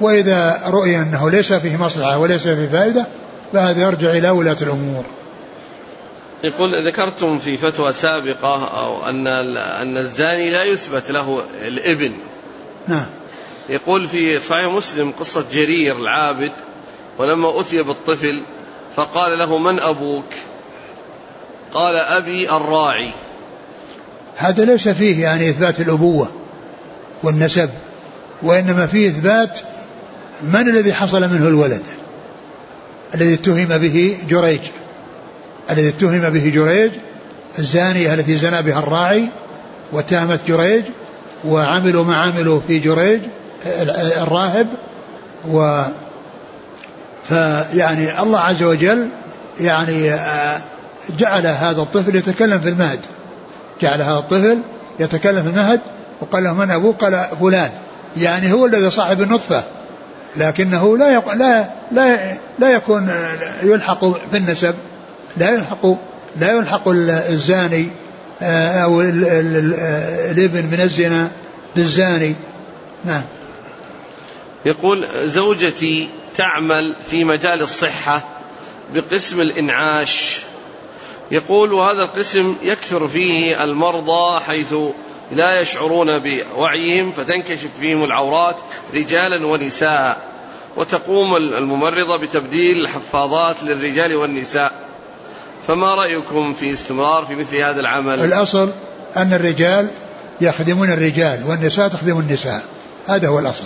وإذا رؤي أنه ليس فيه مصلحة وليس فيه فائدة فهذا يرجع إلى ولاة الأمور.
يقول ذكرتم في فتوى سابقة أو أن أن الزاني لا يثبت له الابن.
نعم.
يقول في صحيح مسلم قصة جرير العابد ولما أتي بالطفل فقال له من أبوك؟ قال أبي الراعي.
هذا ليس فيه يعني إثبات الأبوة والنسب وإنما فيه إثبات من الذي حصل منه الولد الذي اتهم به جريج. الذي اتهم به جريج الزانية التي زنى بها الراعي واتهمت جريج وعملوا ما عملوا في جريج الراهب و فيعني الله عز وجل يعني آه، جعل هذا الطفل يتكلم في المهد. جعل هذا الطفل يتكلم في المهد وقال له من أبوه قال فلان. يعني هو الذي صاحب النطفة لكنه لا يق... لا لا لا يكون يلحق في النسب. لا يلحق لا يلحق الزاني آه، أو الإبن من الزنا بالزاني. نعم.
يقول زوجتي تعمل في مجال الصحة بقسم الإنعاش. يقول وهذا القسم يكثر فيه المرضى حيث لا يشعرون بوعيهم فتنكشف فيهم العورات رجالا ونساء. وتقوم الممرضة بتبديل الحفاضات للرجال والنساء. فما رأيكم في استمرار في مثل هذا العمل؟
الأصل أن الرجال يخدمون الرجال والنساء تخدم النساء. هذا هو الأصل.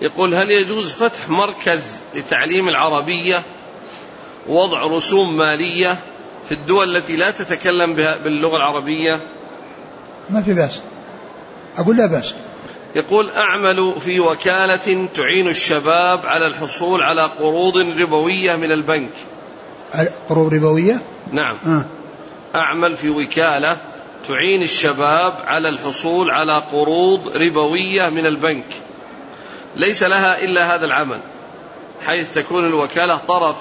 يقول هل يجوز فتح مركز لتعليم العربية وضع رسوم مالية في الدول التي لا تتكلم بها باللغة العربية؟
ما في بأس. أقول لا بأس.
يقول أعمل في وكالة تعين الشباب على الحصول على قروض ربوية من البنك.
قروض ربوية؟
نعم. آه. أعمل في وكالة تعين الشباب على الحصول على قروض ربوية من البنك. ليس لها إلا هذا العمل حيث تكون الوكالة طرف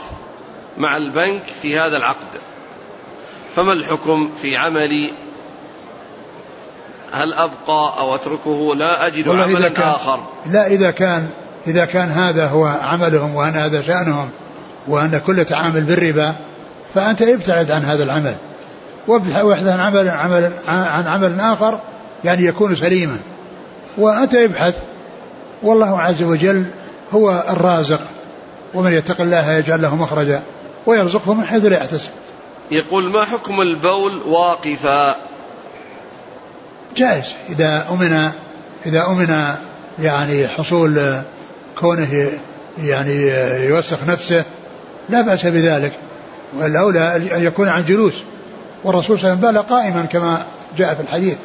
مع البنك في هذا العقد. فما الحكم في عملي هل أبقى أو أتركه؟ لا أجد عملا إذا كان آخر.
لا إذا كان إذا كان هذا هو عملهم وأن هذا شأنهم وأن كل تعامل بالربا فأنت ابتعد عن هذا العمل. وابحث عن عمل عمل عن عمل آخر يعني يكون سليما. وأنت ابحث. والله عز وجل هو الرازق. ومن يتق الله يجعل له مخرجا ويرزقه من حيث لا يحتسب.
يقول ما حكم البول واقفا؟
جائز. إذا أمن إذا أمن يعني حصول كونه يعني يوسخ نفسه لا بأس بذلك. والأولى أن يكون عن جلوس. والرسول صلى الله عليه وسلم بال قائما كما جاء في الحديث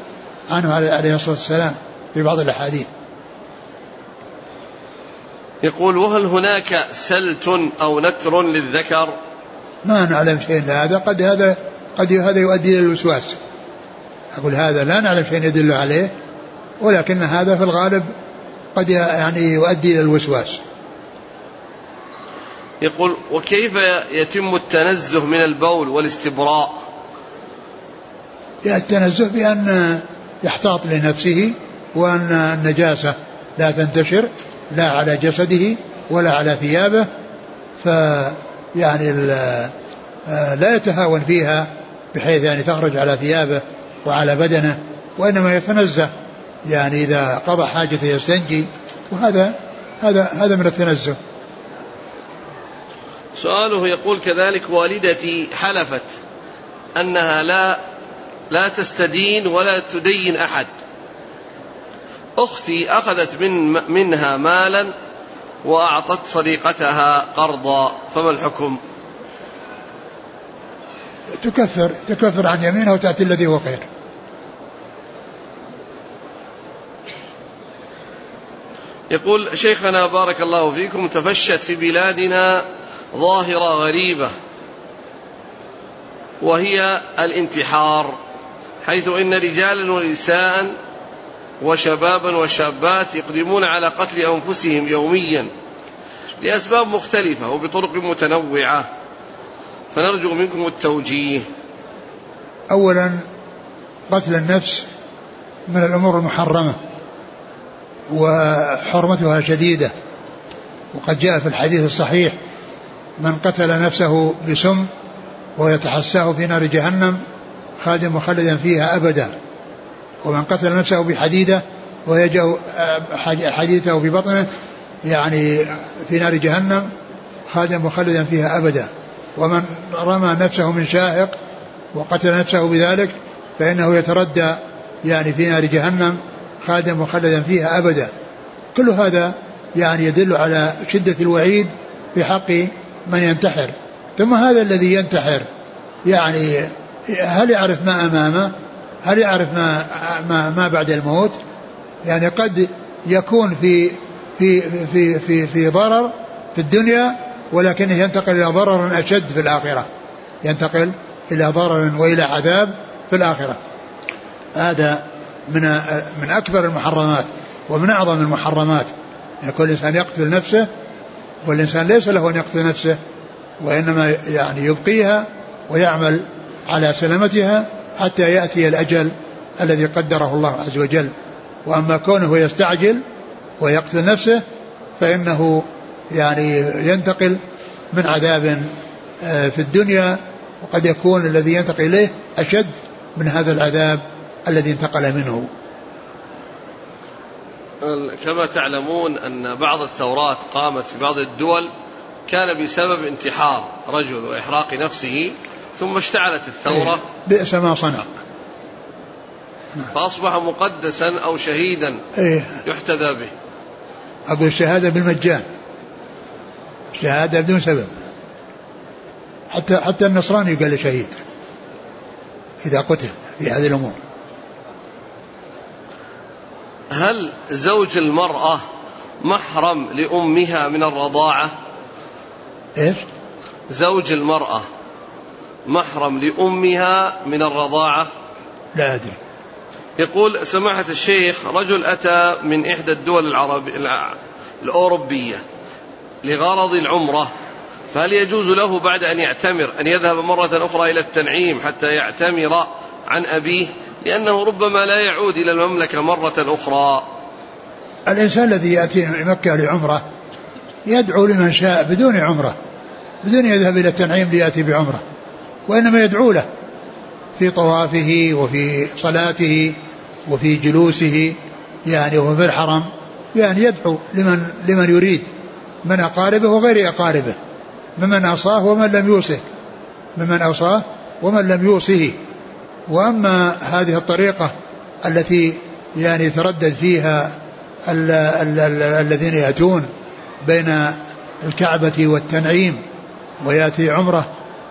عنه عليه الصلاة والسلام في بعض الأحاديث.
يقول وهل هناك سلت أو نتر للذكر؟
ما نعلم شيء هذا قد هذا قد هذا يؤدي إلى الوسواس. أقول هذا لا نعلم شيء يدل عليه ولكن هذا في الغالب قد يعني يؤدي إلى الوسواس.
يقول وكيف يتم التنزه من البول والاستبراء؟
التنزه بأن يحتاط لنفسه وأن النجاسة لا تنتشر لا على جسده ولا على ثيابه ف يعني لا يتهاون فيها بحيث يعني تخرج على ثيابه وعلى بدنه وإنما يتنزه يعني إذا قضى حاجته يستنجي وهذا هذا هذا من التنزه.
سؤاله يقول كذلك والدتي حلفت أنها لا لا تستدين ولا تدين أحد. أختي أخذت من منها مالا وأعطت صديقتها قرضا فما الحكم؟
تكفر تكفر عن يمينها وتأتي الذي هو خير.
يقول شيخنا بارك الله فيكم تفشت في بلادنا ظاهرة غريبة وهي الانتحار حيث إن رجالا ونساء وشبابا وشابات يقدمون على قتل أنفسهم يوميا لأسباب مختلفة وبطرق متنوعة. فنرجو منكم التوجيه.
أولا قتل النفس من الأمور المحرمة وحرمتها شديدة وقد جاء في الحديث الصحيح من قتل نفسه بسم ويتحساه في نار جهنم خالدا مخلدا فيها أبدا. ومن قتل نفسه بحديدة ويجأ حديثه في بطنه يعني في نار جهنم خالدا مخلدا فيها أبدا. ومن رمى نفسه من شاهق وقتل نفسه بذلك فإنه يتردى يعني في نار جهنم خالدا مخلدا فيها أبدا. كل هذا يعني يدل على شدة الوعيد في حق من ينتحر. ثم هذا الذي ينتحر؟ يعني هل يعرف ما أمامه؟ هل يعرف ما, ما, ما بعد الموت؟ يعني قد يكون في في في في في ضرر في الدنيا ولكنه ينتقل إلى ضرر أشد في الآخرة. ينتقل إلى ضرر وإلى عذاب في الآخرة. هذا من من أكبر المحرمات ومن أعظم المحرمات. يكون الإنسان يقتل نفسه والإنسان ليس له أن يقتل نفسه وإنما يعني يبقيها ويعمل على سلامتها حتى يأتي الأجل الذي قدره الله عز وجل وأما كونه يستعجل ويقتل نفسه فإنه يعني ينتقل من عذاب آه، في الدنيا وقد يكون الذي ينتقل إليه أشد من هذا العذاب الذي انتقل منه.
كما تعلمون أن بعض الثورات قامت في بعض الدول كان بسبب انتحار رجل وإحراق نفسه ثم اشتعلت الثورة إيه،
بئس ما صنع.
فأصبح مقدسا أو شهيدا
إيه
يحتذى به.
أقول الشهادة بالمجان. شهاده بدون سبب. حتى حتى النصراني قال شهيد. إذا قتل في هذه الأمور.
هل زوج المرأة محرم لأمها من الرضاعة؟
إيش؟
زوج المرأة محرم لأمها من الرضاعة؟
لا أدري.
يقول سماحة الشيخ رجل أتى من إحدى الدول العربية الأوروبية لغرض العمرة فهل يجوز له بعد أن يعتمر أن يذهب مرة أخرى إلى التنعيم حتى يعتمر عن أبيه؟ لأنه ربما لا يعود إلى المملكة مرة أخرى.
الإنسان الذي يأتي مكة لعمرة يدعو لمن شاء بدون عمرة بدون يذهب إلى التنعيم ليأتي بعمرة وإنما يدعو له في طوافه وفي صلاته وفي جلوسه يعني وهو في الحرم يعني يدعو لمن لمن يريد من أقاربه وغير أقاربه ممن أوصاه ومن لم يوصه ممن أوصاه ومن لم يوصه. وأما هذه الطريقة التي يعني يتردد فيها ال ال ال الذين يأتون بين الكعبة والتنعيم ويأتي عمرة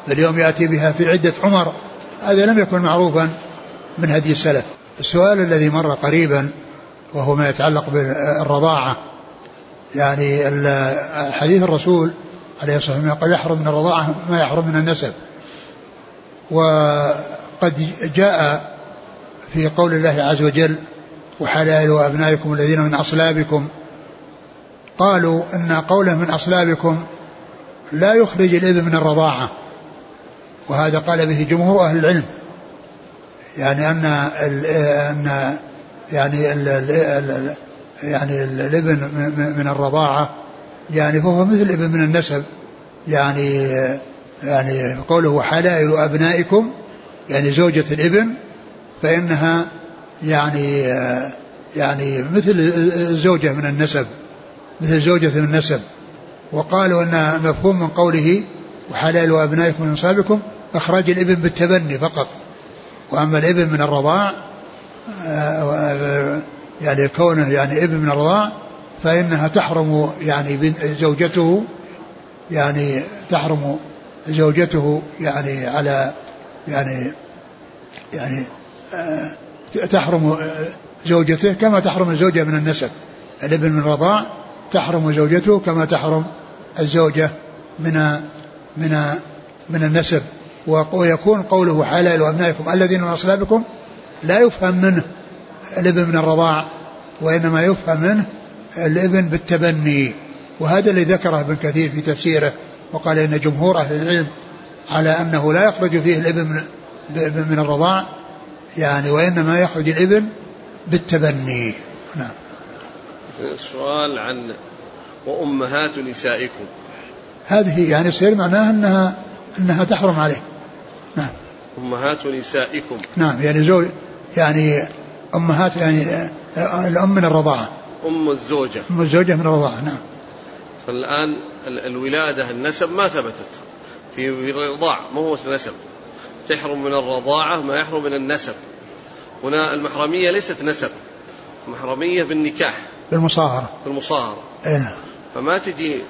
اليوم يأتي بها في عدة عمر هذا لم يكن معروفا من هدي السلف. السؤال الذي مر قريبا وهو ما يتعلق بالرضاعة يعني حديث الرسول عليه الصلاة والسلام قال يحرم من الرضاعة ما يحرم من النسب. وقد جاء في قول الله عز وجل وحلائل أبنائكم الذين من أصلابكم قالوا أن قوله من أصلابكم لا يخرج الإبن من الرضاعة وهذا قال به جمهور أهل العلم يعني أن أن يعني ال ال يعني الإبن من الرضاعة يعني فهو مثل الإبن من النسب يعني يعني قوله حلائل أبنائكم يعني زوجة الإبن فإنها يعني يعني مثل الزوجة من النسب مثل زوجة من النسب. وقالوا أن مفهوم من قوله وحلال أبنائكم من أنصابكم إخراج الإبن بالتبني فقط. وأما الإبن من الرضاع يعني كونه يعني إبن من الرضاع فإنها تحرم يعني زوجته يعني تحرم زوجته يعني على يعني يعني تحرم زوجته كما تحرم الزوجة من النسب. الابن من الرضاع تحرم زوجته كما تحرم الزوجة من من من النسب. ويكون قوله حلال أبنائكم الذين من أصلابكم لا يفهم منه الابن من الرضاع وإنما يفهم منه الابن بالتبني. وهذا الذي ذكره ابن كثير في تفسيره وقال إن جمهور أهل العلم على أنه لا يخرج فيه الابن من, من الرضاع يعني وإنما يخرج الابن بالتبني. نعم.
سؤال عن وأمهات نسائكم.
هذه يعني يصير معناها أنها أنها تحرم عليه. نعم.
أمهات نسائكم.
نعم يعني زوج يعني أمهات يعني الأم من الرضاعة
أم الزوجة.
أم الزوجة من الرضاعة نعم.
فالآن الولادة النسب ما ثبتت. في الرضاع ما هو النسب. تحرم من الرضاعة ما يحرم من النسب. هنا المحرمية ليست نسب محرمية بالنكاح
بالمصاهرة.
بالمصاهرة.
اي نعم.
فما تجي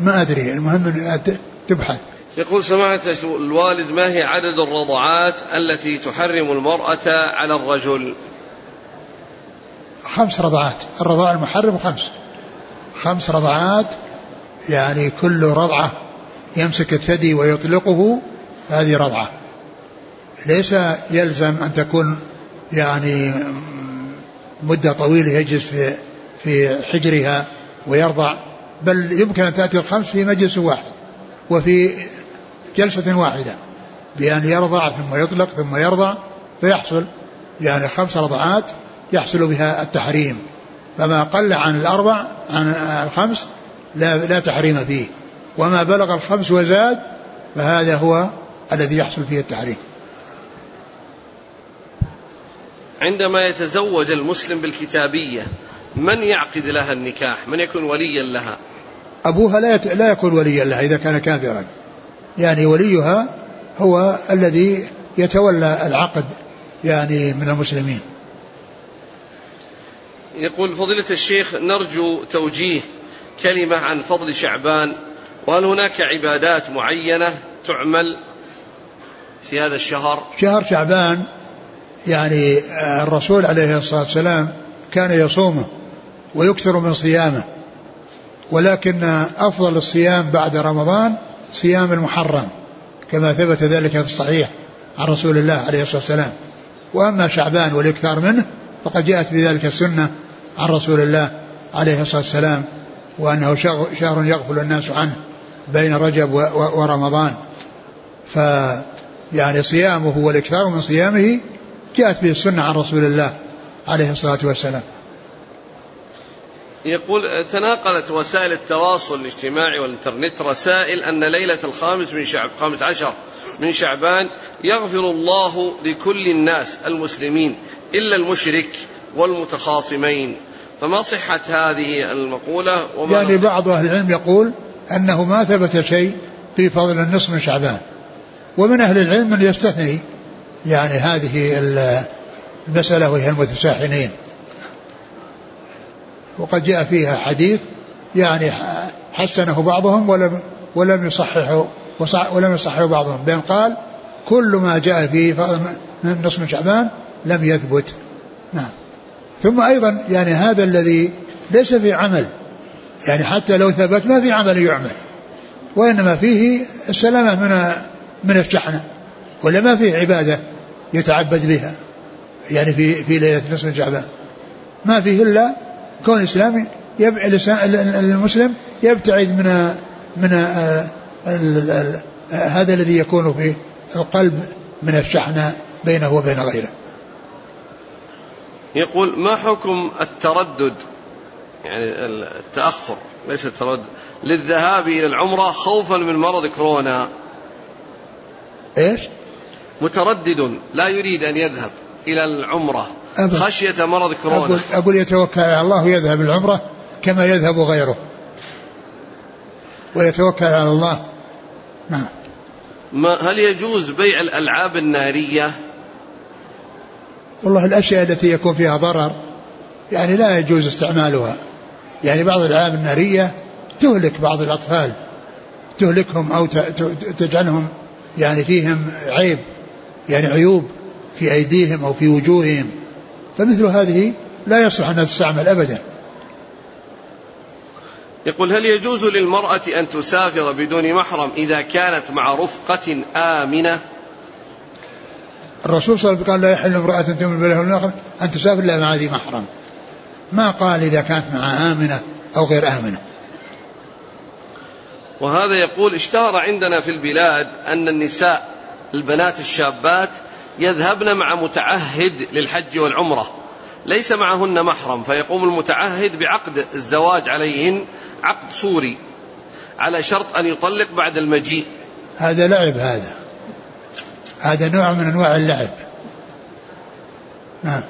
ما أدري المهم تبحث.
يقول سماحة الوالد ما هي عدد الرضعات التي تحرم المرأة على الرجل؟
خمس رضعات. الرضاع المحرم خمس. خمس رضعات يعني كل رضعة يمسك الثدي ويطلقه هذه رضعة. ليس يلزم أن تكون يعني مدة طويلة يجلس في في حجرها ويرضع بل يمكن أن تأتي الخمس في مجلس واحد وفي جلسة واحدة بأن يرضع ثم يطلق ثم يرضع فيحصل يعني خمس رضعات يحصل بها التحريم. فما قل عن الأربع عن الخمس لا, لا تحريم فيه. وما بلغ الخمس وزاد فهذا هو الذي يحصل فيه التحريم.
عندما يتزوج المسلم بالكتابية من يعقد لها النكاح؟ من يكون وليا لها؟
أبوها لا, يت... لا يكون وليا لها إذا كان كافرا. يعني وليها هو الذي يتولى العقد يعني من المسلمين.
يقول فضيلة الشيخ نرجو توجيه كلمة عن فضل شعبان وهل هناك عبادات معينة تعمل في هذا الشهر.
شهر شعبان يعني الرسول عليه الصلاة والسلام كان يصومه ويكثر من صيامه ولكن أفضل الصيام بعد رمضان صيام المحرم كما ثبت ذلك في الصحيح عن رسول الله عليه الصلاة والسلام. وأما شعبان والإكثار منه فقد جاءت بذلك السنة عن رسول الله عليه الصلاة والسلام وأنه شهر يغفل الناس عنه. بين رجب ورمضان. ف يعني صيامه والإكثار من صيامه جاءت به السنة عن رسول الله عليه الصلاة والسلام.
يقول تناقلت وسائل التواصل الاجتماعي والإنترنت رسائل أن ليلة الخامس من شعب خامس عشر من شعبان يغفر الله لكل الناس المسلمين إلا المشرك والمتخاصمين. فما صحة هذه المقولة
وما يعني بعض أهل العلم يقول أنه ما ثبت شيء في فضل النصف من شعبان. ومن أهل العلم من يستثني يعني هذه المسألة وهي المتساحنين. وقد جاء فيها حديث يعني حسنه بعضهم ولم ولم يصححه ولم يصححه بعضهم. بل قال كل ما جاء فيه من نصف من شعبان لم يثبت. نعم. ثم أيضا يعني هذا الذي ليس في عمل يعني حتى لو ثبت ما في عمل يعمل وإنما فيه السلامة من من الشحنة ولا ما فيه عبادة يتعبد بها يعني في في ليلة نصف شعبان. ما فيه إلا كون الاسلامي المسلم يبتعد من من هذا الذي يكون في القلب من الشحنة بينه وبين غيره.
يقول ما حكم التردد يعني التأخر ليس التردد للذهاب إلى العمرة خوفا من مرض كورونا.
إيش؟
متردد لا يريد أن يذهب إلى العمرة أبل خشية مرض كورونا.
أقول, أقول يتوكل على الله ويذهب العمرة كما يذهب غيره. ويتوكل على الله. نعم.
ما هل يجوز بيع الألعاب النارية؟
والله الأشياء التي يكون فيها ضرر يعني لا يجوز استعمالها. يعني بعض الألعاب النارية تهلك بعض الأطفال تهلكهم أو تجعلهم يعني فيهم عيب يعني عيوب في أيديهم أو في وجوههم. فمثل هذه لا يصلح أنها تستعمل أبدا.
يقول هل يجوز للمرأة أن تسافر بدون محرم إذا كانت مع رفقة آمنة؟
الرسول صلى الله عليه وسلم قال لا يحل امرأة تؤمن بالله والآخر أن تسافر إلا مع ذي محرم. ما قال إذا كانت مع آمنة أو غير آمنة.
وهذا يقول اشتهر عندنا في البلاد أن النساء البنات الشابات يذهبن مع متعهد للحج والعمرة. ليس معهن محرم فيقوم المتعهد بعقد الزواج عليهن عقد صوري على شرط أن يطلق بعد المجيء.
هذا لعب هذا. هذا نوع من أنواع اللعب. نعم.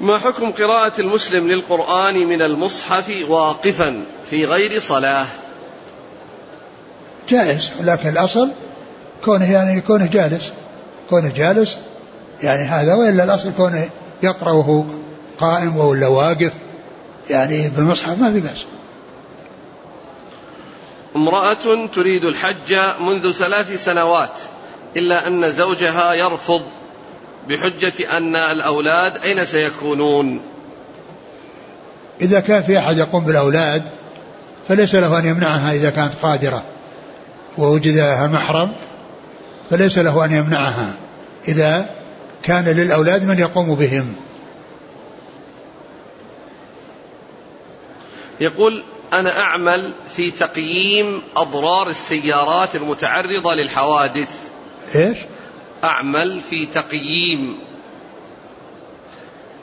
ما حكم قراءة المسلم للقرآن من المصحف واقفا في غير صلاة؟
جائز لكن الأصل كونه يعني كونه جالس كونه جالس يعني هذا وإلا الأصل كونه يقرأ وهو قائم ولا واقف يعني بالمصحف ما في بأس.
امرأة تريد الحج منذ ثلاث سنوات إلا أن زوجها يرفض بحجة أن الأولاد أين سيكونون؟
إذا كان في أحد يقوم بالأولاد فليس له أن يمنعها إذا كانت قادرة. ووجد لها محرم فليس له أن يمنعها إذا كان للأولاد من يقوم بهم.
يقول أنا أعمل في تقييم أضرار السيارات المتعرضة للحوادث.
إيش؟
أعمل في تقييم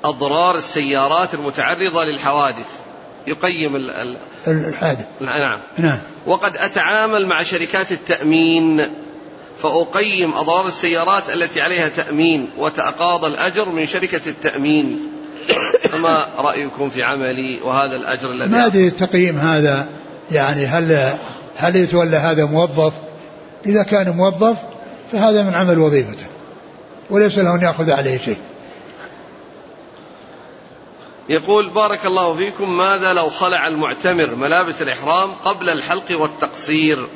أضرار السيارات المتعرضة للحوادث. يقيم
الحادث.
نعم.
نعم.
وقد أتعامل مع شركات التأمين فأقيم أضرار السيارات التي عليها تأمين وتقاضى الأجر من شركة التأمين. فما رأيكم في عملي وهذا الأجر الذي
ما أدري التقييم هذا يعني هل هل يتولى هذا موظف؟ إذا كان موظف فهذا من عمل وظيفته. وليس له أن يأخذ عليه شيء.
يقول بارك الله فيكم ماذا لو خلع المعتمر ملابس الإحرام قبل الحلق والتقصير؟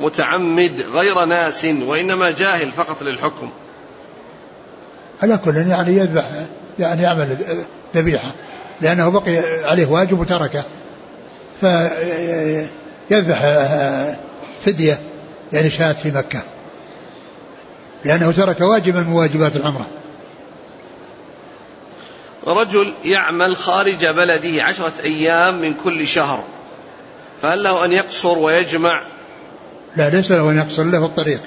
متعمد غير ناس وإنما جاهل فقط للحكم.
على كل يعني يذبح يعني يعمل ذبيحة. لأنه بقي عليه واجب وتركه. فيذبح فدية يعني شاة في مكة. لأنه ترك واجبا من واجبات العمرة.
رجل يعمل خارج بلده عشرة أيام من كل شهر فهل له أن يقصر ويجمع؟
لا ليس له أن يقصر له في الطريق.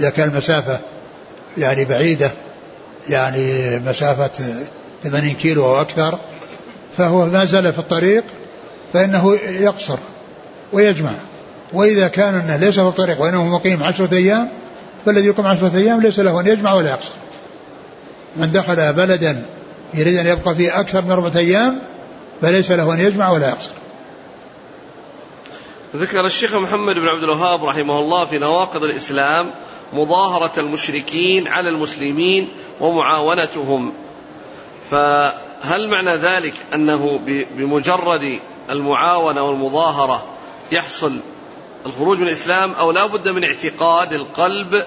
إذا كان المسافة يعني بعيدة يعني مسافة 80 كيلو أو أكثر فهو ما زال في الطريق فإنه يقصر ويجمع. وإذا كان أنه ليس في الطريق وإنه مقيم عشرة أيام فالذي يقيم عشرة أيام ليس له أن يجمع ولا يقصر. من دخل بلدا يريد أن يبقى فيه أكثر من أربعة أيام فليس له أن يجمع ولا يقصر.
ذكر الشيخ محمد بن عبد الوهاب رحمه الله في نواقض الإسلام مظاهرة المشركين على المسلمين ومعاونتهم. فهل معنى ذلك أنه بمجرد المعاونة والمظاهرة يحصل الخروج من الإسلام أو لا بد من اعتقاد القلب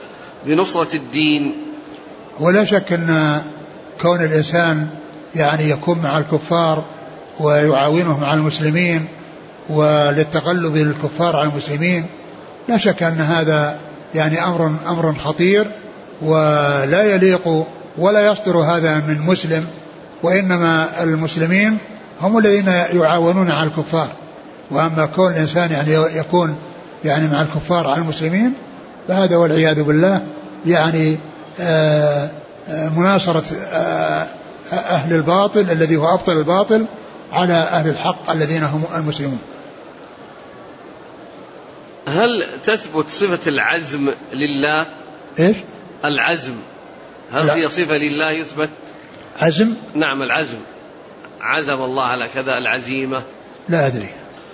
بنصرة الدين.
ولا شك أن كون الإنسان يعني يكون مع الكفار ويعاونهم على المسلمين وللتغلب للكفار على المسلمين لا شك أن هذا يعني أمر أمر خطير ولا يليق ولا يصدر هذا من مسلم وإنما المسلمين هم الذين يعاونون على الكفار. وأما كون الإنسان يعني يكون يعني مع الكفار على المسلمين فهذا والعياذ بالله يعني آآ آآ مناصرة آآ أهل الباطل الذي هو أبطل الباطل على أهل الحق الذين هم المسلمون.
هل تثبت صفة العزم لله؟
إيش؟
العزم. هل لا. هي صفة لله يثبت؟
عزم؟
نعم العزم. عزم الله على كذا العزيمة.
لا أدري.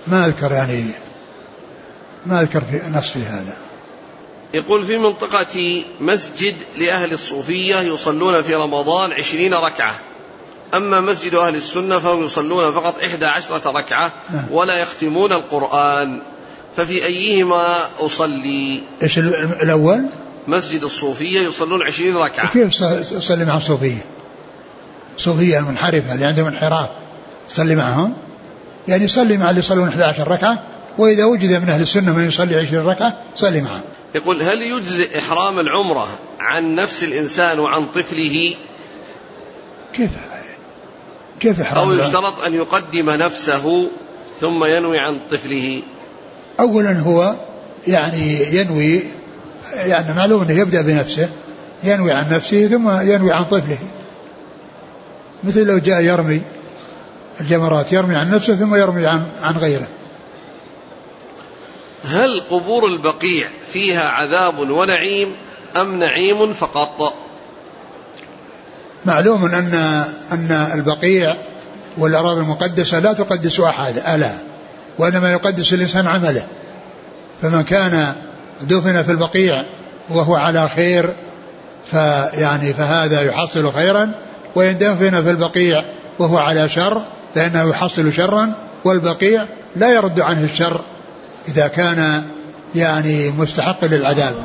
ما أذكر يعني ما أذكر في نص في هذا.
يقول في منطقتي مسجد لأهل الصوفية يصلون في رمضان عشرين ركعة. أما مسجد أهل السنة فهم يصلون فقط إحدى عشرة ركعة نعم. ولا يختمون القرآن. ففي أيهما أصلي؟
إيش الأول؟
مسجد الصوفية يصلون عشرين ركعة.
كيف تصلي مع الصوفية؟ صوفية المنحرفة اللي عندهم انحراف. تصلي معهم؟ يعني صلي مع اللي يصلون 11 ركعة وإذا وجد من أهل السنة من يصلي 20 ركعة صلي معه.
يقول هل يجزئ إحرام العمرة عن نفس الإنسان وعن طفله؟
كيف؟ كيف إحرام
أو يشترط أن يقدم نفسه ثم ينوي عن طفله؟
أولا هو يعني ينوي يعني معلوم أنه يبدأ بنفسه ينوي عن نفسه ثم ينوي عن طفله. مثل لو جاء يرمي الجمرات يرمي عن نفسه ثم يرمي عن عن غيره.
هل قبور البقيع فيها عذاب ونعيم أم نعيم فقط؟
معلوم أن أن البقيع والأراضي المقدسة لا تقدس أحد ألا وإنما يقدس الإنسان عمله. فمن كان دفن في البقيع وهو على خير فيعني فهذا يحصل خيرا وإن دفن في البقيع وهو على شر فإنه يحصل شرا والبقيع لا يرد عنه الشر. إذا كان يعني مستحق للعذاب.